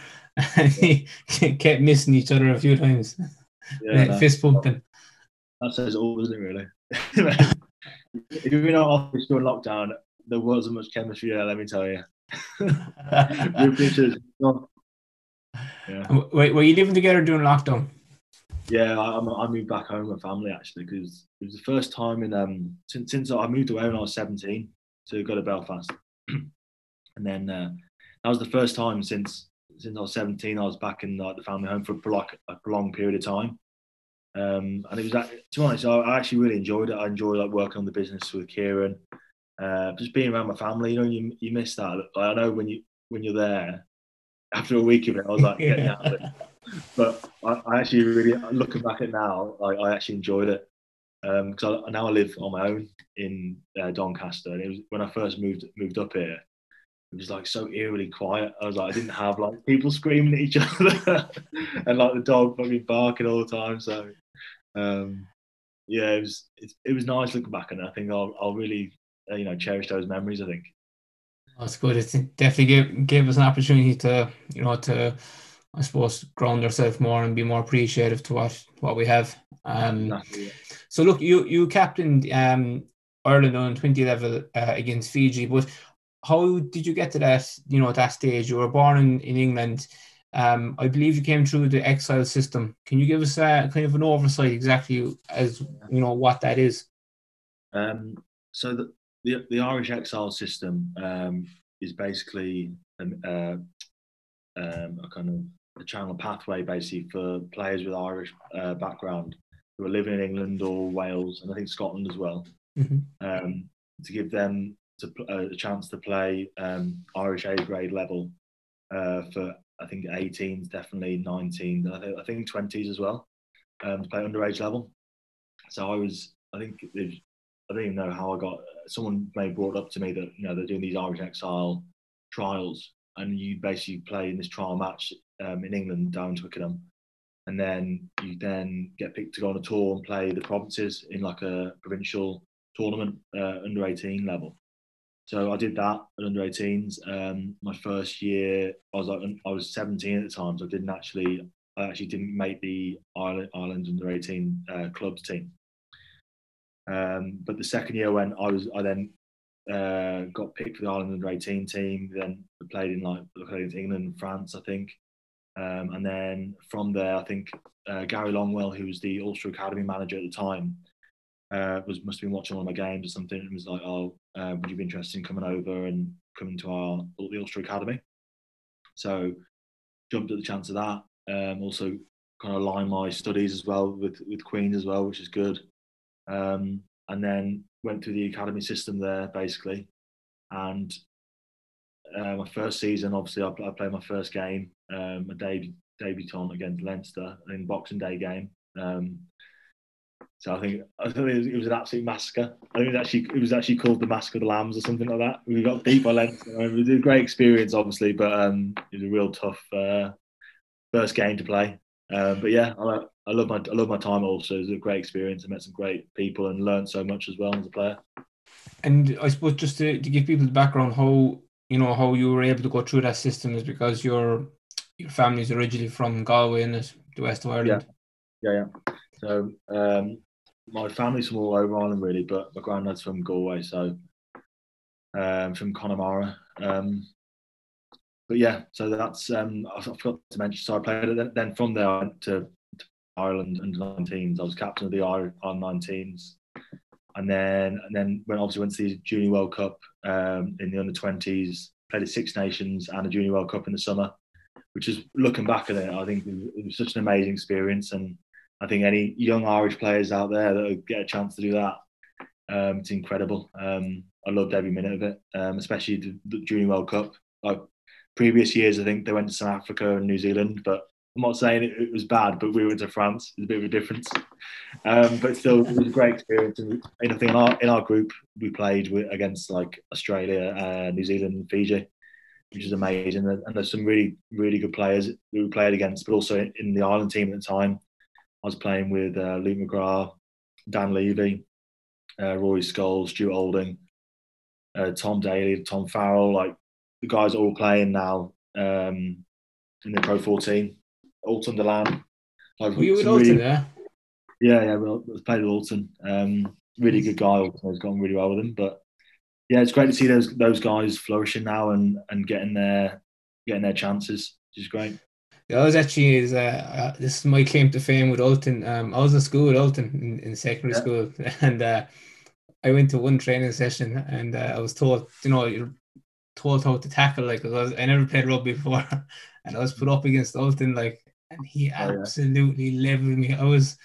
and he (laughs) kept missing each other a few times. Yeah, fist pumping. That says all, doesn't it? Really. (laughs) if you're in our office during lockdown, there wasn't much chemistry there. Let me tell you. (laughs) Yeah. Wait, were you living together during lockdown? Yeah, I, I moved back home with family actually because it was the first time in um since since I moved away when I was 17 to go to Belfast, (clears throat) and then uh, that was the first time since since I was 17 I was back in like the family home for, for like a prolonged period of time. Um, and it was to be honest, I, I actually really enjoyed it. I enjoyed like working on the business with Kieran, uh, just being around my family. You know, you you miss that. Like, I know when you when you're there, after a week of it, I was like getting out of it (laughs) but I, I, actually really looking back at now, I, I actually enjoyed it because um, I, now I live on my own in uh, Doncaster, and it was when I first moved moved up here. It was like so eerily quiet. I was like, I didn't have like people screaming at each (laughs) other and like the dog fucking barking all the time. So, um, yeah, it was it, it was nice looking back, and I think I'll I'll really uh, you know cherish those memories. I think. That's good. It definitely gave, gave us an opportunity to you know to I suppose, ground ourselves more and be more appreciative to what what we have. Um, so look, you you captained um, Ireland on twenty level uh, against Fiji, but how did you get to that? You know, at that stage, you were born in in England. Um, I believe you came through the exile system. Can you give us a kind of an oversight exactly as you know what that is? Um, so the, the, the Irish exile system um, is basically um, uh, um, a kind of a channel pathway basically for players with Irish uh, background who are living in England or Wales and I think Scotland as well, mm-hmm. um, to give them to, uh, a chance to play um, Irish A grade level uh, for I think 18s, definitely 19s, I think, I think 20s as well, um, to play underage level. So I was, I think, I don't even know how I got. Someone may brought up to me that you know they're doing these Irish exile trials, and you basically play in this trial match um, in England down to Twickenham, and then you then get picked to go on a tour and play the provinces in like a provincial tournament uh, under 18 level. So I did that at under 18s. Um, my first year, I was like, I was 17 at the time, so I didn't actually, I actually didn't make the Ireland, Ireland under 18 uh, clubs team. Um, but the second year when I was, I then uh, got picked for the Ireland under 18 team. Then played in like played in England, and France, I think. Um, and then from there, I think uh, Gary Longwell, who was the Ulster Academy manager at the time, uh, was must have been watching one of my games or something, and was like, "Oh, uh, would you be interested in coming over and coming to our the Ulster Academy?" So jumped at the chance of that. Um, also, kind of align my studies as well with with Queens as well, which is good. Um, and then went through the academy system there basically, and uh, my first season, obviously, I, I played my first game, um, a debut, debutant against Leinster in Boxing Day game. Um, so I think I think it was, an absolute massacre. I think it was actually it was actually called the Massacre of the Lambs or something like that. We got beat by Leinster. it was a great experience, obviously, but um, it was a real tough uh, first game to play. Um, but yeah, I, I love my I love my time. Also, it was a great experience. I met some great people and learned so much as well as a player. And I suppose just to, to give people the background, how you know how you were able to go through that system is because your your family's originally from Galway in the west of Ireland. Yeah, yeah. yeah. So um, my family's from all over Ireland really, but my granddad's from Galway, so um, from Connemara. Um, but yeah, so that's um, I forgot to mention. So I played it. Then from there, I went to, to Ireland under 19s. I was captain of the Ireland 19s, and then and then when obviously went to the Junior World Cup um, in the under 20s. Played at Six Nations and a Junior World Cup in the summer, which is looking back at it, I think it was such an amazing experience. And I think any young Irish players out there that get a chance to do that, um, it's incredible. Um, I loved every minute of it, um, especially the, the Junior World Cup. Like previous years, I think they went to South Africa and New Zealand, but I'm not saying it, it was bad, but we went to France. It's a bit of a difference, um, but still, it was a great experience. And, I think in our in our group, we played with, against like Australia, uh, New Zealand, and Fiji, which is amazing. And there's some really really good players we played against, but also in the Ireland team at the time, I was playing with uh, Luke McGrath, Dan Leavy, uh, Rory Scholes, Stuart Olding, uh, Tom Daly, Tom Farrell, like the guys are all playing now um, in the Pro 14. Alton Delan. Like, Were you with Alton there? Yeah, yeah, we played with Alton. Um, really good guy. Alton has gone really well with him. But yeah, it's great to see those those guys flourishing now and and getting their getting their chances, which is great. Yeah, I was actually is uh, uh, this is my claim to fame with Alton. Um, I was in school with Alton in, in secondary yeah. school, (laughs) and uh, I went to one training session, and uh, I was told, you know, you're told how to tackle. Like, I, was, I never played rugby (laughs) before, and I was put up against Alton, like, and he absolutely oh, yeah. leveled me. I was.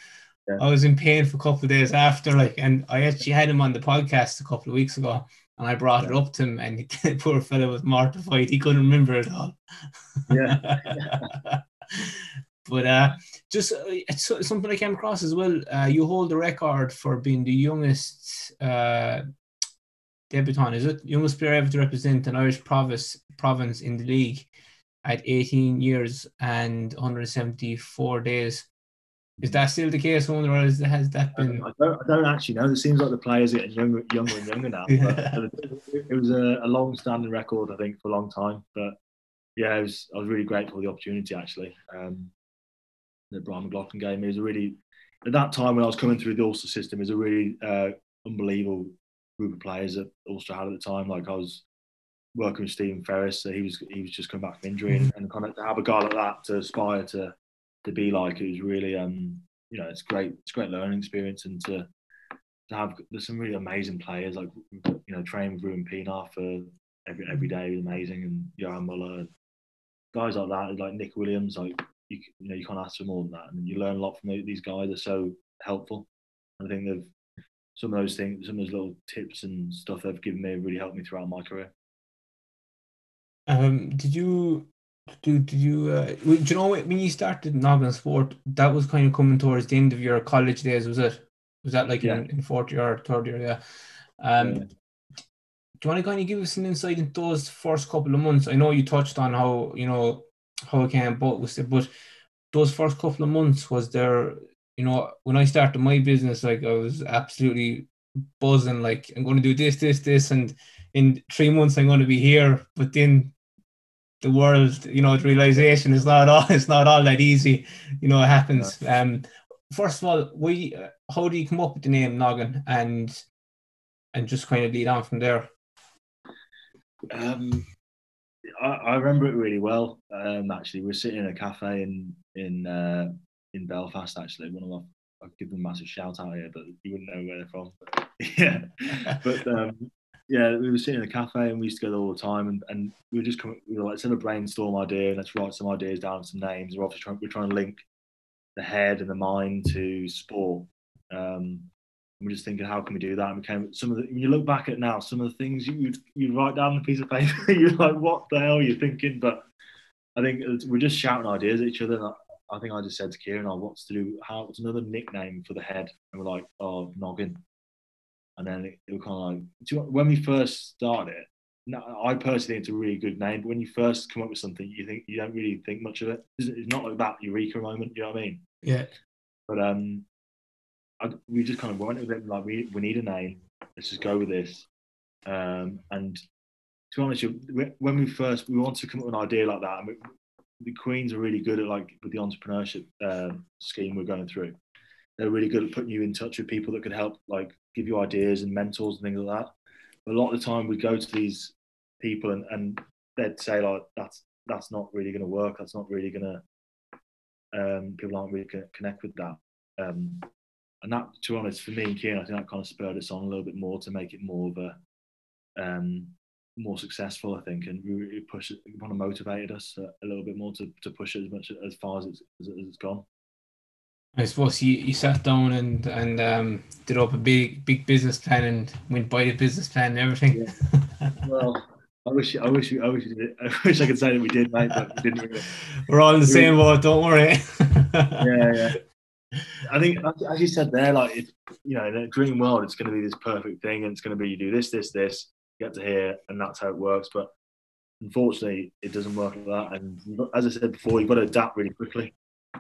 Yeah. I was in pain for a couple of days after, like, and I actually had him on the podcast a couple of weeks ago, and I brought yeah. it up to him, and (laughs) he, poor fellow was mortified. He couldn't remember it all. Yeah. (laughs) but uh, just uh, it's something I came across as well. Uh, you hold the record for being the youngest uh, debutant. Is it youngest player ever to represent an Irish province province in the league at 18 years and 174 days? Is that still the case, or has, has that been? I don't, I don't actually know. It seems like the players are getting younger, younger and younger now. (laughs) it was a, a long-standing record, I think, for a long time. But yeah, I was, I was really grateful for the opportunity. Actually, um, the Brian McLaughlin game. It was a really at that time when I was coming through the Ulster system, it was a really uh, unbelievable group of players that Ulster had at the time. Like I was working with Stephen Ferris, so he was he was just coming back from injury, and, and kind of to have a guy like that to aspire to to be like it was really um you know it's great it's great learning experience and to to have there's some really amazing players like you know training with Ruan Pienaar for every every day was amazing and Johan Muller and guys like that like Nick Williams like you, you know you can't ask for more than that. And you learn a lot from these guys they're so helpful. And I think they've some of those things some of those little tips and stuff they've given me really helped me throughout my career um did you do did you uh, do you know when you started Noggin Sport that was kind of coming towards the end of your college days was it was that like yeah. in, in fourth year or third year yeah um yeah. do you want to kind of give us an insight into those first couple of months I know you touched on how you know how it came about was it but those first couple of months was there you know when I started my business like I was absolutely buzzing like I'm going to do this this this and in three months I'm going to be here but then the world, you know, the realization is not all (laughs) it's not all that easy. You know, it happens. Yeah. Um, first of all, we how do you come up with the name Noggin and and just kind of lead on from there? Um, I, I remember it really well. Um, actually, we are sitting in a cafe in in uh, in Belfast. Actually, one of my I'll give them a massive shout out here, but you wouldn't know where they're from. (laughs) yeah, but um, yeah, we were sitting in a cafe and we used to go there all the time, and, and we were just coming, we were like, instead a brainstorm idea, and let's write some ideas down, some names. We're obviously trying, we're trying to link the head and the mind to sport. Um, and we're just thinking, how can we do that? And we came some of the. When you look back at now, some of the things you you write down on a piece of paper, (laughs) you're like, what the hell are you thinking? But I think we're just shouting ideas at each other. I, I think I just said to Kieran, "Oh, what's to do? How? What's another nickname for the head?" And we're like, "Oh, noggin." And then it, it was kind of like, when we first started it, no, I personally think it's a really good name. But when you first come up with something, you think you don't really think much of it. It's, not like that eureka moment. You know what I mean? Yeah. But um, I, we just kind of went with it. Like we we need a name. Let's just go with this. Um, and to be honest, when we first we wanted to come up with an idea like that, and we, the Queens are really good at like with the entrepreneurship um, scheme we're going through. They're really good at putting you in touch with people that could help, like give you ideas and mentors and things like that. But a lot of the time, we go to these people and, and they'd say like that's that's not really going to work. That's not really going to. Um, people aren't really going to connect with that. Um, and that, to be honest, for me and Kieran, I think that kind of spurred us on a little bit more to make it more of a um, more successful, I think, and we push it, kind of motivated us a, a, little bit more to, to push it as much as far as it's, as it's gone. I suppose you, you sat down and and um, did up a big big business plan and went by the business plan and everything. Yeah. (laughs) well, I wish I wish I wish (laughs) I wish I could say that we did, mate, but we didn't. Really. We're all in the same boat. Don't worry. yeah, yeah. (laughs) I think, as you said there, like if you know, in a dream world, it's going to be this perfect thing, and it's going to be you do this, this, this, get to here, and that's how it works. But unfortunately, it doesn't work like that. And as I said before, you've got to adapt really quickly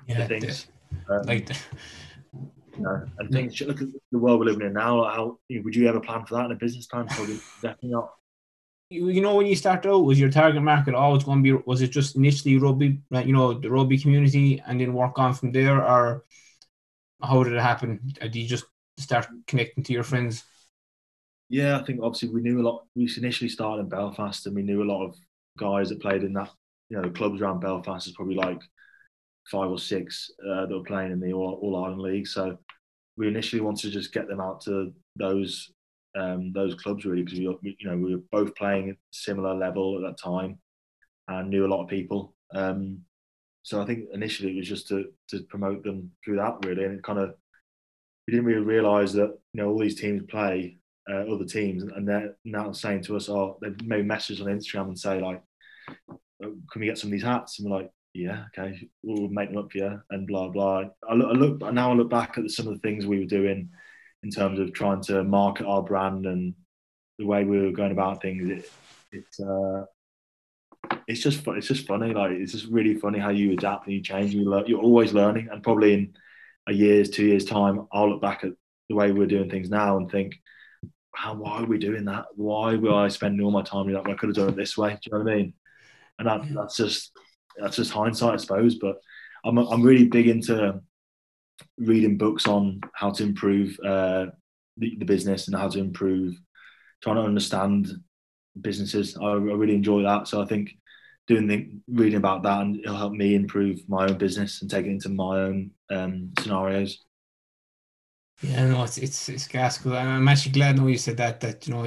yeah, to things. Um, like, (laughs) you know, and things. Look at the world we're living in now. How would you ever plan for that in a business plan? Probably (laughs) definitely not. You, you know, when you start out, was your target market always going to be? Was it just initially rugby, you know, the rugby community, and then work on from there, or how did it happen? Did you just start connecting to your friends? Yeah, I think obviously we knew a lot. We initially started in Belfast, and we knew a lot of guys that played in that. You know, the clubs around Belfast is probably like five or six uh, that were playing in the All, All Ireland League. So we initially wanted to just get them out to those um, those clubs really because we, you know we were both playing at similar level at that time and knew a lot of people. Um, so I think initially it was just to to promote them through that really, and it kind of we didn't really realise that you know all these teams play uh, other teams, and they're now saying to us, "Oh, they've made messages on Instagram and say like, oh, can we get some of these hats?" And we're like, "Yeah, okay, we'll make them up for you," and blah blah. I look, I look now. I look back at some of the things we were doing in terms of trying to market our brand and the way we were going about things. It, it's uh, it's just. It's just funny. Like it's just really funny how you adapt and you change. And you learn. You're always learning, and probably in a year's, two years time, I'll look back at the way we're doing things now and think, how, why are we doing that? Why were I spending all my time doing that? I could have done it this way. Do you know what I mean? And that, that's just that's just hindsight, I suppose. But I'm I'm really big into reading books on how to improve uh, the, the business and how to improve, trying to understand businesses. I, I really enjoy that. So I think doing the reading about that and it'll help me improve my own business and take it into my own um, scenarios. Yeah, no, it's it's it's gas. I'm actually glad now you said that. That you know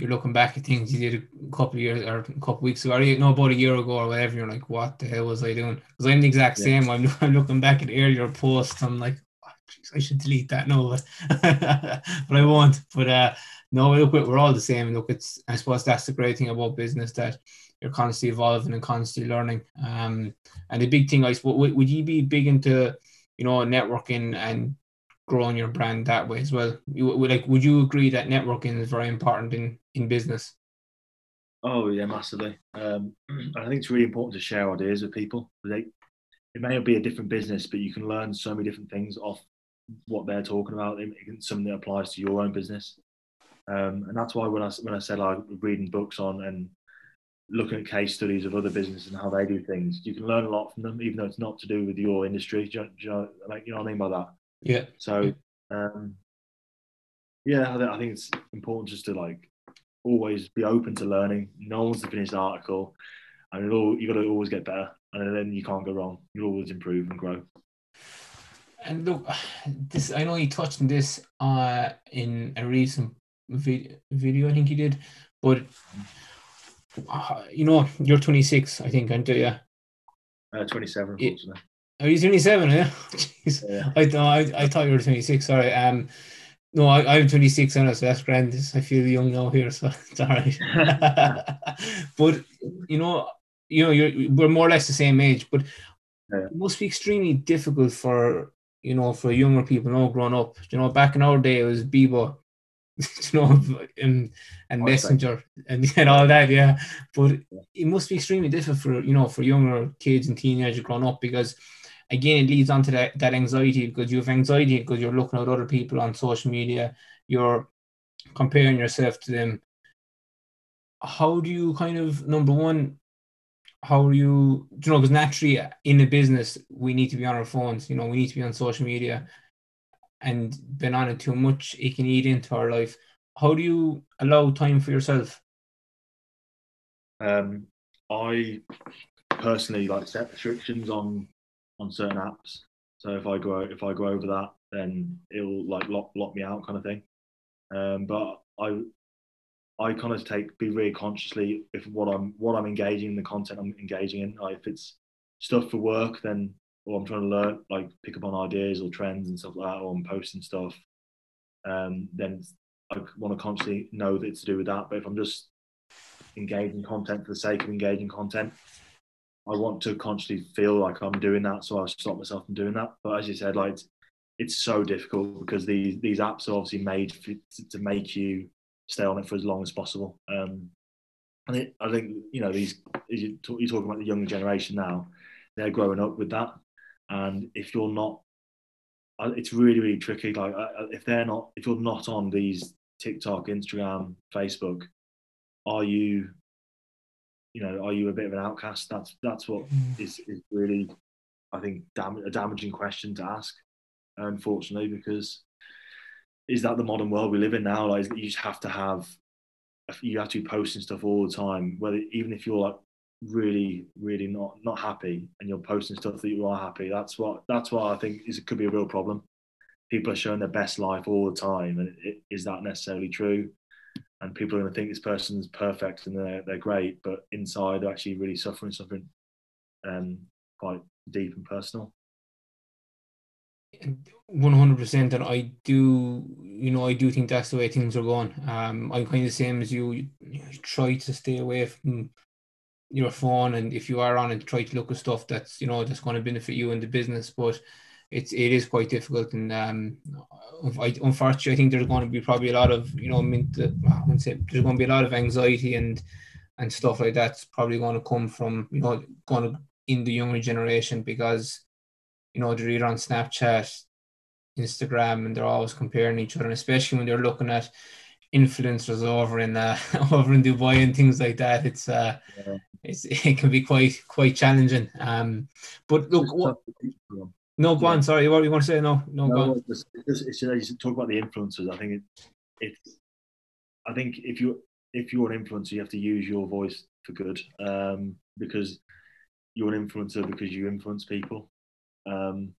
you're looking back at things you did a couple of years or a couple of weeks ago, or you know about a year ago or whatever. You're like, what the hell was I doing? Because I'm the exact yeah. same. I'm, (laughs) I'm looking back at earlier posts. I'm like, oh, geez, I should delete that. No, (laughs) but but I won't. But uh, no, look, we're all the same. Look, it's I suppose that's the great thing about business that you're constantly evolving and constantly learning. Um, and the big thing, I suppose, would, would you be big into you know networking and growing your brand that way as well. You, like, would you agree that networking is very important in in business? Oh yeah, massively. Um, (clears throat) I think it's really important to share ideas with people. They, it may not be a different business, but you can learn so many different things off what they're talking about. It's something that applies to your own business, um, and that's why when I when I said like reading books on and looking at case studies of other businesses and how they do things, you can learn a lot from them, even though it's not to do with your industry. Do you, do you know, like you know what I mean by that? Yeah. So, um, yeah, I think it's important just to like always be open to learning. No one's the finished article, and all, you got to always get better, and then you can't go wrong. You always improve and grow. And look, this I know you touched on this uh, in a recent vid- video. I think you did, but uh, you know you're 26, I think, aren't you? Uh, 27, unfortunately. Are you 27? Yeah. (laughs) yeah. I, no, I, I thought you were 26. Sorry. Um, no, I, I'm 26 now, so that's grand. I feel young now here, so (laughs) it's all right. (laughs) but you know, you know, you're we're more or less the same age, but yeah. it must be extremely difficult for you know for younger people now growing up. You know, back in our day, it was Bebo, (laughs) you know, and, and messenger and, and all that, yeah. But it must be extremely difficult for you know for younger kids and teenagers growing up because again it leads on to that, that anxiety because you have anxiety because you're looking at other people on social media, you're comparing yourself to them. How do you kind of number one how are you, you know, because naturally in a business, we need to be on our phones, you know, we need to be on social media and been on it too much, it can eat into our life. How do you allow time for yourself? Um, I personally like set restrictions on on certain apps. So if I go if I go over that, then it'll like lock lock me out kind of thing. Um, but I I kind of take be really consciously if what I'm what I'm engaging in the content I'm engaging in. Like if it's stuff for work, then or I'm trying to learn like pick up on ideas or trends and stuff like that, or I'm posting stuff, um, then I want to consciously know that it's to do with that. But if I'm just engaging content for the sake of engaging content, I want to consciously feel like I'm doing that, so I stop myself from doing that. But as you said, like it's, so difficult because these these apps are obviously made for, to make you stay on it for as long as possible. Um, and it, I think you know these you talk, you're talking about the younger generation now. They're growing up with that, and if you're not, it's really really tricky. Like if they're not, if you're not on these TikTok, Instagram, Facebook, are you, you know, are you a bit of an outcast? That's that's what mm. is is really, I think, dam- a damaging question to ask. Unfortunately, because is that the modern world we live in now? Like you just have to have you have to be posting stuff all the time, whether even if you're like really, really not not happy and you're posting stuff that you are happy. That's what that's what I think is it could be a real problem. People are showing their best life all the time, and it, is that necessarily true? And people are going to think this person's perfect and they're they're great, but inside they're actually really suffering something um, quite deep and personal. One hundred percent, and I do, you know, I do think that's the way things are going. Um, I'm kind of the same as you. You, you try to stay away from your phone, and if you are on it, try to look at stuff that's you know that's going to benefit you in the business. But it's it is quite difficult, and um, I, unfortunately, I think there's going to be probably a lot of you know, I mean, I wouldn't say there's going to be a lot of anxiety and and stuff like that's probably going to come from you know going to in the younger generation because you know, they're either on Snapchat, Instagram, and they're always comparing each other, and especially when they're looking at influencers over in uh, (laughs) over in Dubai and things like that. It's uh, yeah. it's (laughs) it can be quite quite challenging. Um, but look, what, no, go yeah. on. Sorry, what you want to say? No, no, no go on. It's, it's, it's, you, know, you talk about the influencers. I think it, it's. I think if you if you're an influencer, you have to use your voice for good, um, because you're an influencer because you influence people. Um,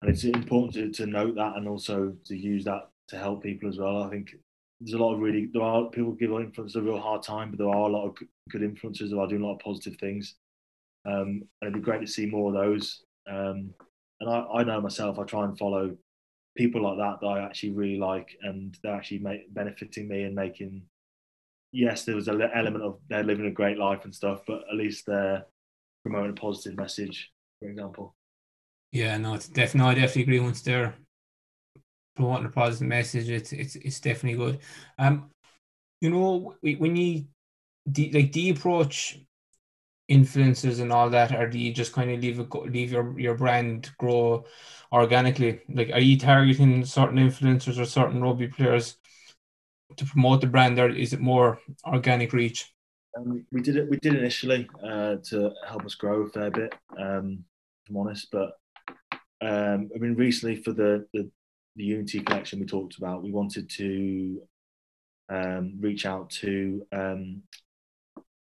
and it's important to, to note that and also to use that to help people as well. I think there's a lot of really there are people give influencers a real hard time, but there are a lot of good influencers who are doing a lot of positive things. Um, and it'd be great to see more of those. Um, and I, I know myself, I try and follow people like that that I actually really like, and they're actually make, benefiting me and making. Yes, there was an element of they're living a great life and stuff, but at least they're promoting a positive message, for example. Yeah, no, it's definitely. I definitely agree. Once they're promoting a positive message, it's it's it's definitely good. Um, you know, when you de- like do you approach influencers and all that, or do you just kind of leave it leave your your brand grow organically? Like, are you targeting certain influencers or certain rugby players to promote the brand, or is it more organic reach? Um, we did it. We did initially uh, to help us grow a fair bit. Um, if I'm honest, but um, I mean, recently for the, the, the Unity collection we talked about, we wanted to um, reach out to um,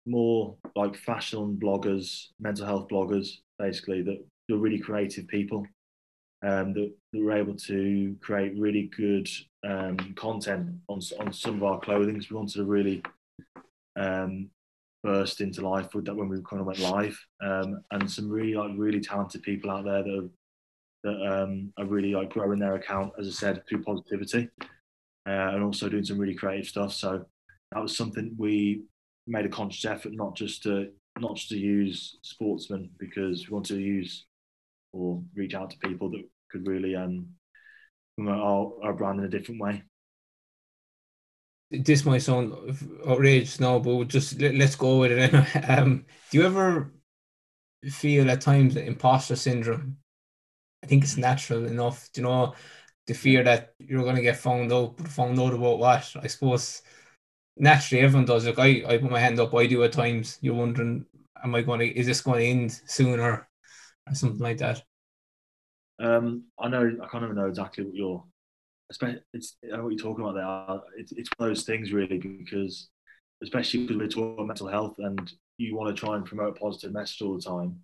more like fashion bloggers, mental health bloggers, basically that are really creative people um, that, that were able to create really good um, content on on some of our clothing. So we wanted to really um, burst into life with that when we kind of went live, um, and some really like really talented people out there that have that um, are really like growing their account, as I said, through positivity, uh, and also doing some really creative stuff. So that was something we made a conscious effort not just to not just to use sportsmen because we want to use or reach out to people that could really um, promote our, our brand in a different way. this might sound outrageous now, but just let, us go with it. (laughs) um, do you ever feel at times that imposter syndrome? I think it's natural enough, do you know, the fear that you're going to get found out, but found out about what? I suppose naturally everyone does. Like I, I put my hand up, I do at times. You're wondering, am I going to, is this going to end sooner or something like that? Um, I know, I can't even know exactly what you're it's know what you're talking about there. It's, it's one of those things really because especially because we're talking about mental health and you want to try and promote a positive message all the time,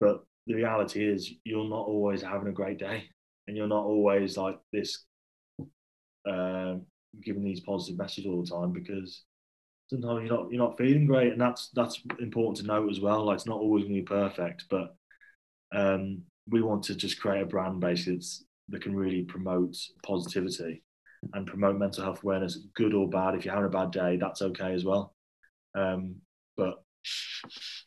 but the reality is you're not always having a great day and you're not always like this uh, giving these positive messages all the time because sometimes you're not you're not feeling great and that's that's important to note as well like it's not always going to be perfect but um, we want to just create a brand basically that can really promote positivity and promote mental health awareness, good or bad. If you're having a bad day, that's okay as well. Um, but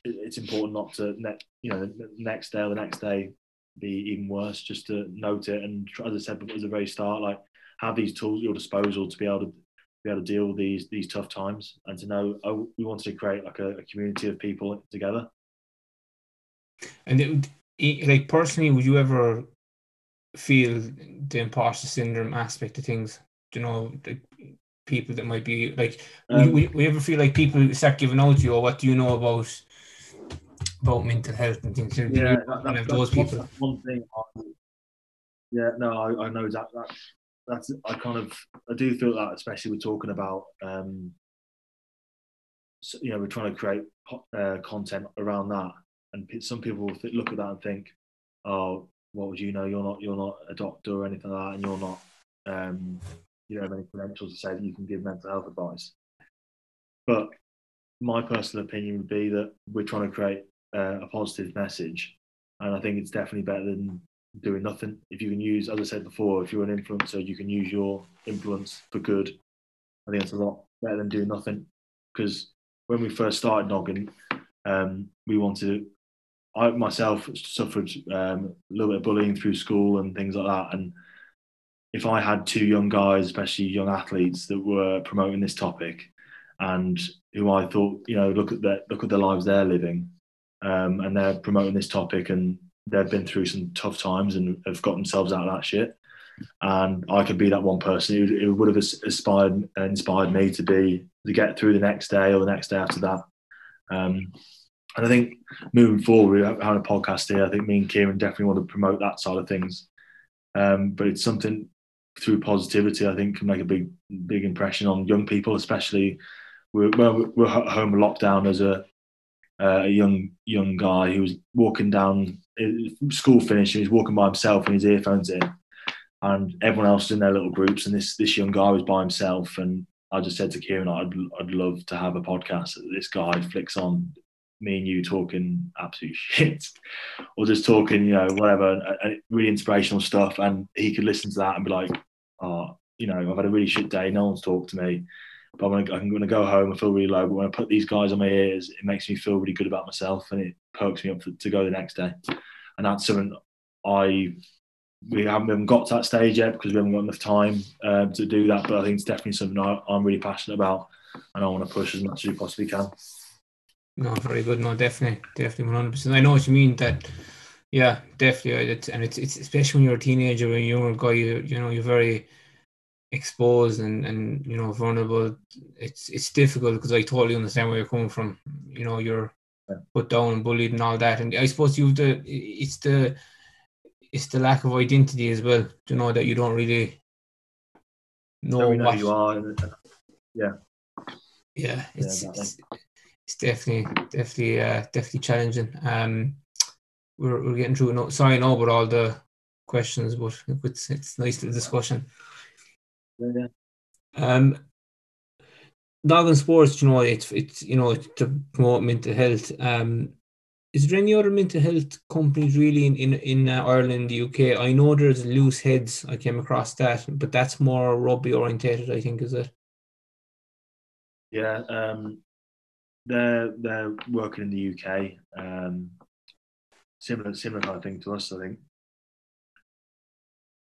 it's important not to, ne- you know, the next day or the next day be even worse. Just to note it and, as I said at the very start, like have these tools at your disposal to be able to be able to deal with these these tough times and to know oh we wanted to create like a, a community of people together. And it, like personally, would you ever feel the imposter syndrome aspect of things. Do you know, the people that might be like, um, we, we ever feel like people start giving out to you, or what do you know about about mental health and things? Yeah, that, that, those people. One thing. I, yeah, no, I, I know that, that that's I kind of I do feel that, especially we're talking about. um so, you know, we're trying to create uh, content around that, and some people look at that and think, "Oh, what would you know? You're not you're not a doctor or anything like that, and you're not um, you don't have any credentials to say that you can give mental health advice. But my personal opinion would be that we're trying to create uh, a positive message, and I think it's definitely better than doing nothing. If you can use, as I said before, if you're an influencer, you can use your influence for good. I think it's a lot better than doing nothing. Because when we first started Noggin, um, we wanted I myself suffered um, a little bit of bullying through school and things like that. And if I had two young guys, especially young athletes, that were promoting this topic, and who I thought, you know, look at their look at the lives they're living, um, and they're promoting this topic, and they've been through some tough times and have got themselves out of that shit. And I could be that one person. who, it would have inspired inspired me to be to get through the next day or the next day after that. Um, and I think moving forward, having a podcast here, I think me and Kieran definitely want to promote that side of things. Um, but it's something through positivity, I think, can make a big, big impression on young people, especially we're, we're home lockdown as a, uh, a young young guy who was walking down Uh, school finished and he's walking by himself and his earphones in, and everyone else is in their little groups, and this this young guy was by himself, and I just said to Kieran, I'd I'd love to have a podcast. This guy flicks on me and you talking absolute (laughs) shit or just talking, you know, whatever, really inspirational stuff. And he could listen to that and be like, oh, you know, I've had a really shit day. No one's talked to me, but I'm gonna, I'm gonna go home. I feel really low. But when I put these guys on my ears, it makes me feel really good about myself and it perks me up for, to go the next day. And that's something I we haven't, we haven't got to that stage yet because we haven't got enough time um, to do that. But I think it's definitely something I, I'm really passionate about and I want to push as much as we possibly can. No, very good. No, definitely, definitely, one hundred percent. I know what you mean. That, yeah, definitely. It's, and it's it's especially when you're a teenager when you're a guy. You you know you're very exposed and and you know vulnerable. It's it's difficult because I totally understand where you're coming from. You know you're put down and bullied and all that. And I suppose you've the it's the it's the lack of identity as well. To know that you don't really know, know what you are. Yeah. Yeah, it's, yeah, it's it's definitely definitely uh, definitely challenging. Um, we're, we're getting through. No, sorry, no, but all the questions, but it's it's nice to discussion. Yeah. Um, Noggin Sports, you know, it's it's you know to promote mental health. Um, is there any other mental health companies really in in, in uh, Ireland, the UK? I know there's Loose Heads. I came across that, but that's more rugby orientated. I think is it. Yeah, um, they're they're working in the UK. Um, similar similar kind of thing to us, I think.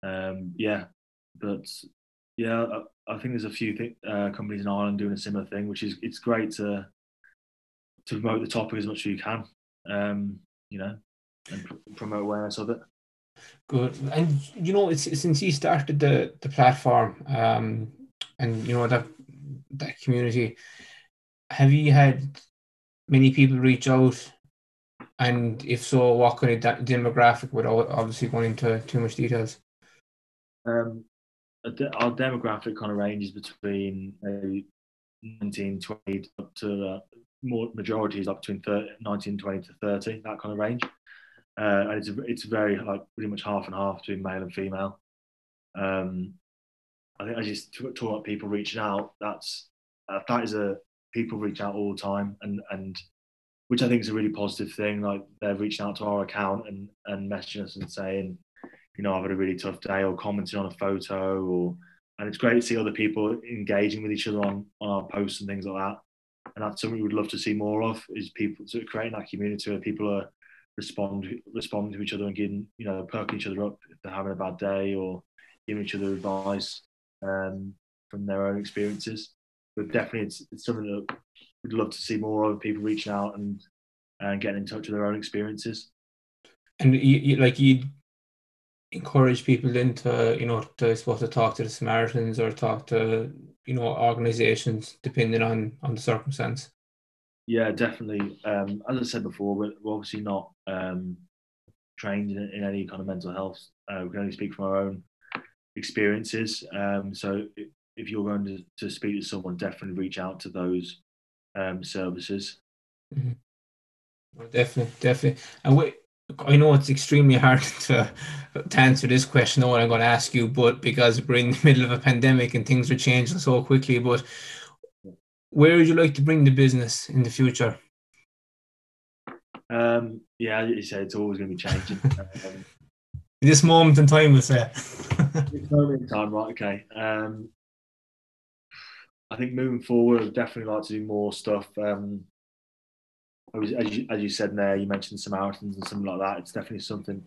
Um, yeah, but Yeah, I, I think there's a few th- uh, companies in Ireland doing a similar thing, which is it's great to to promote the topic as much as you can, um, you know, and pr- promote awareness of it. Good, and you know, it's, since you started the the platform, um, and you know that that community, have you had many people reach out? And if so, what kind of de- demographic? Without obviously going into too much details. Um, our demographic kind of ranges between maybe 19, 20 up to uh, more majority is up between 30, 19, 20 to 30, that kind of range. Uh, and it's it's very like pretty much half and half between male and female. Um, I think I just talk about people reaching out. That's uh, that is a people reach out all the time, and and which I think is a really positive thing. Like they're reaching out to our account and and messaging us and saying, you know, I've had a really tough day, or commenting on a photo, or and it's great to see other people engaging with each other on on our posts and things like that. And that's something we would love to see more of is people sort of creating that community where people are respond responding to each other and getting you know perking each other up if they're having a bad day or giving each other advice um, from their own experiences. But definitely, it's, it's something that we'd love to see more of people reaching out and and getting in touch with their own experiences. And you, you like you encourage people then to you know to supposed to talk to the Samaritans or talk to you know organizations depending on on the circumstance. Yeah, definitely. Um, as I said before, we're, we're obviously not um, trained in, in, any kind of mental health. Uh, we can only speak from our own experiences. Um, so if, if, you're going to, to speak to someone, definitely reach out to those um, services. Mm-hmm. Well, definitely, definitely. And we, I know it's extremely hard (laughs) to, to answer this question, what I'm going to ask you, but because we're in the middle of a pandemic and things are changing so quickly, but where would you like to bring the business in the future? Um, yeah, as you say, it's always going to be changing. (laughs) um, this moment in time, we'll say. this moment in time, right? Okay. Um, I think moving forward, I'd definitely like to do more stuff. Um, as you, as you said there, you mentioned Samaritans and something like that. It's definitely something.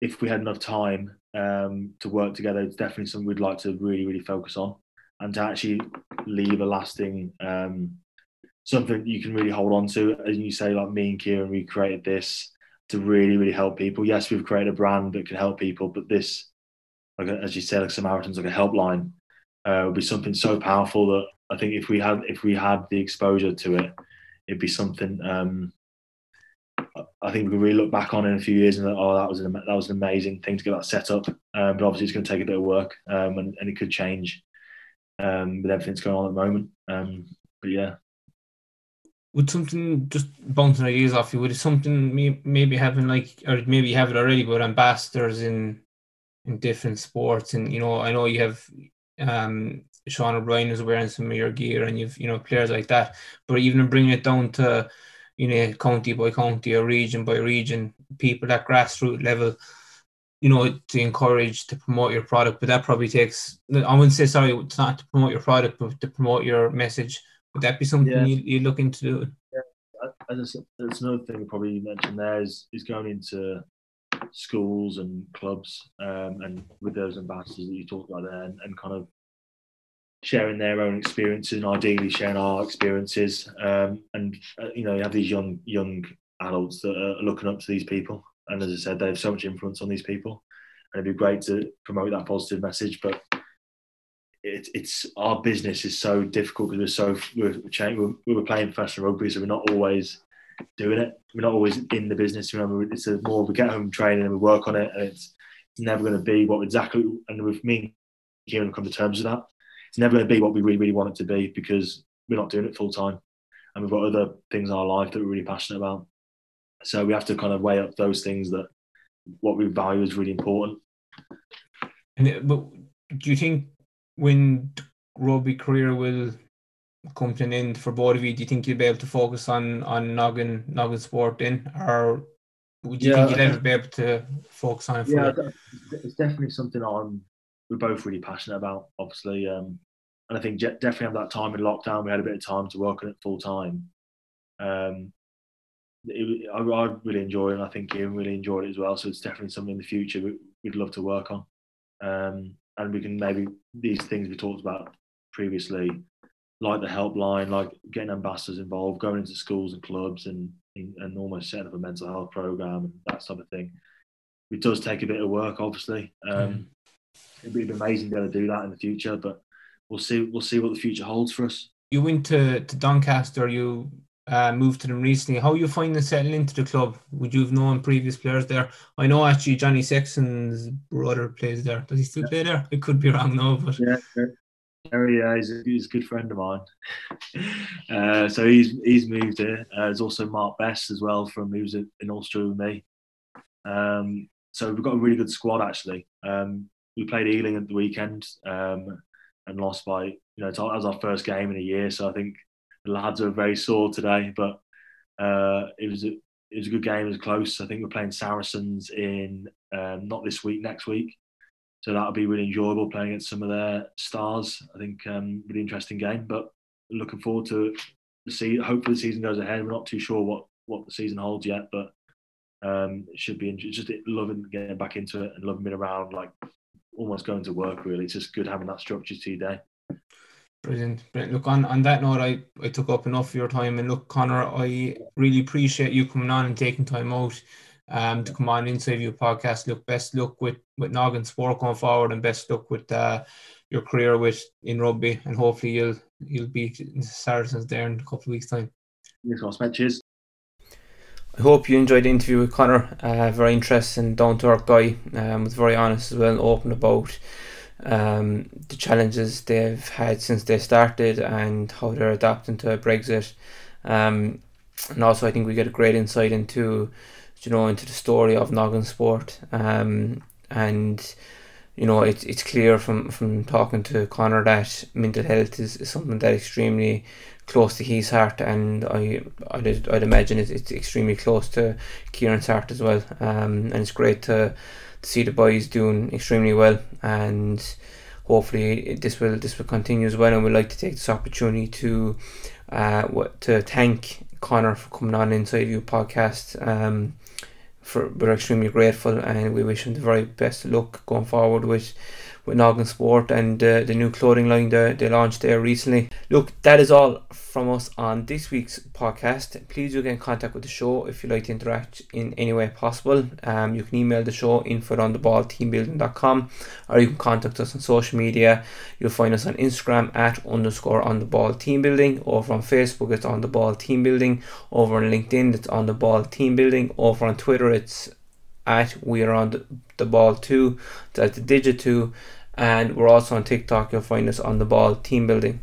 If we had enough time um, to work together, it's definitely something we'd like to really, really focus on and to actually leave a lasting um, something you can really hold on to. As you say, like me and Kieran, we created this to really, really help people. Yes, we've created a brand that can help people, but this, like as you said, like Samaritans, like a helpline, uh, would be something so powerful that I think if we had if we had the exposure to it, it'd be something. Um, I think we can really look back on in a few years and oh, that was an that was an amazing thing to get that set up. Um, but obviously, it's going to take a bit of work, um, and, and it could change um, with everything that's going on at the moment. Um, but yeah. Would something just bouncing ideas off you? Would something maybe having like, or maybe you have it already, but ambassadors in in different sports, and you know, I know you have um, Sean O'Brien is wearing some of your gear, and you've you know players like that. But even bringing it down to you know county by county or region by region, people at grassroots level you know, to encourage to promote your product. But that probably takes. I wouldn't say sorry. It's not to promote your product, but to promote your message. Would that be something yeah. you, you look into? Yeah, as that's another thing probably you probably mentioned there is is going into schools and clubs um, and with those ambassadors that you talked about there and, and kind of sharing their own experiences and ideally sharing our experiences um, and uh, you know you have these young young adults that are looking up to these people and as I said, they have so much influence on these people, and it'd be great to promote that positive message. But it, it's our business is so difficult because we're so we're, we're, we were playing professional rugby, so we're not always doing it. We're not always in the business. Remember, it's a more we get home training and we work on it, and it's, never going to be what exactly. And with me Kieran come to terms with that. It's never going to be what we really, really want it to be because we're not doing it full time, and we've got other things in our life that we're really passionate about. So we have to kind of weigh up those things that what we value is really important. And but do you think when rugby career will come to an end for both of you, do you think you'll be able to focus on on noggin noggin sport then, or would you yeah, think you'd ever be able to focus on it? yeah, it's definitely something I'm we're both really passionate about, obviously. Um, and I think definitely have that time in lockdown. We had a bit of time to work on it full time. Um, it, I, I, really enjoy it, and I think Ian really enjoyed it as well. So it's definitely something in the future we, would love to work on. Um, and we can maybe these things we talked about previously, like the helpline, like getting ambassadors involved, going into schools and clubs, and and almost setting up a mental health program and that sort of thing. It does take a bit of work, obviously. Um, mm. It'd be amazing to be able to do that in the future, but we'll see. We'll see what the future holds for us. You went to, to Doncaster. You uh, moved to them recently. How you finding settling into the club? Would you have known previous players there? I know actually Johnny Sexton's brother plays there. Does he still yeah. play there? I could be wrong now, but yeah, yeah, he's a, he's a good friend of mine. (laughs) uh, so he's he's moved here. Uh, there's also Mark Best as well from who's in Austria with me. Um, so we've got a really good squad actually. Um, we played Ealing at the weekend um, and lost by you know that was our first game in a year. So I think the lads are very sore today, but uh, it was a, it was a good game. It was close. I think we're playing Saracens in um, not this week, next week. So that'll be really enjoyable playing against some of their stars. I think um, really interesting game, but looking forward to see. Hopefully the season goes ahead. We're not too sure what what the season holds yet, but um, it should be just loving getting back into it and loving being around, like almost going to work. Really, it's just good having that structure to your day. Brilliant. Brilliant. Look, on, on that note, I, I took up enough of your time. And look, Conor, I really appreciate you coming on and taking time out um, to come on Inside View podcast. Look, best luck with, with Noggin Sport going forward and best luck with uh, your career with in rugby. And hopefully you'll you'll be in Saracens there in a couple of weeks' time. Yes, well, cheers. I hope you enjoyed the interview with Conor. Uh, very interesting, down to earth guy. Um, was very honest as well, open about um, the challenges they've had since they started and how they're adapting to Brexit. Um, and also, I think we get a great insight into, you know, into the story of Noggin Sport. Um, and you know, it's it's clear from from talking to Conor that mental health is, is something that extremely close to his heart, and I I'd, I'd imagine it's, it's extremely close to Kieran's heart as well. Um, and it's great to see the boys doing extremely well, and hopefully this will this will continue as well. And we'd like to take this opportunity to uh, to thank Conor for coming on Inside View podcast. Um, for we're extremely grateful, and we wish him the very best luck going forward with with Noggin Sport and uh, the new clothing line they, they launched there recently. Look, that is all from us on this week's podcast. Please do get in contact with the show if you'd like to interact in any way possible. Um, you can email the show info on the ball teambuilding.com or you can contact us on social media. You'll find us on Instagram at underscore on the ball team building. Over on Facebook, it's on the ball team building. Over on LinkedIn, it's on the ball team building. Over on Twitter, it's at we are on the, ball too. That's the digit two and we're also on TikTok. You'll find us on the ball team building.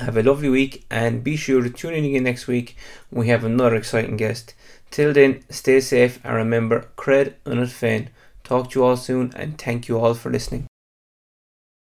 Have a lovely week and be sure to tune in again next week we have another exciting guest. Till then, stay safe and remember, cred unat fan. Talk to you all soon and thank you all for listening.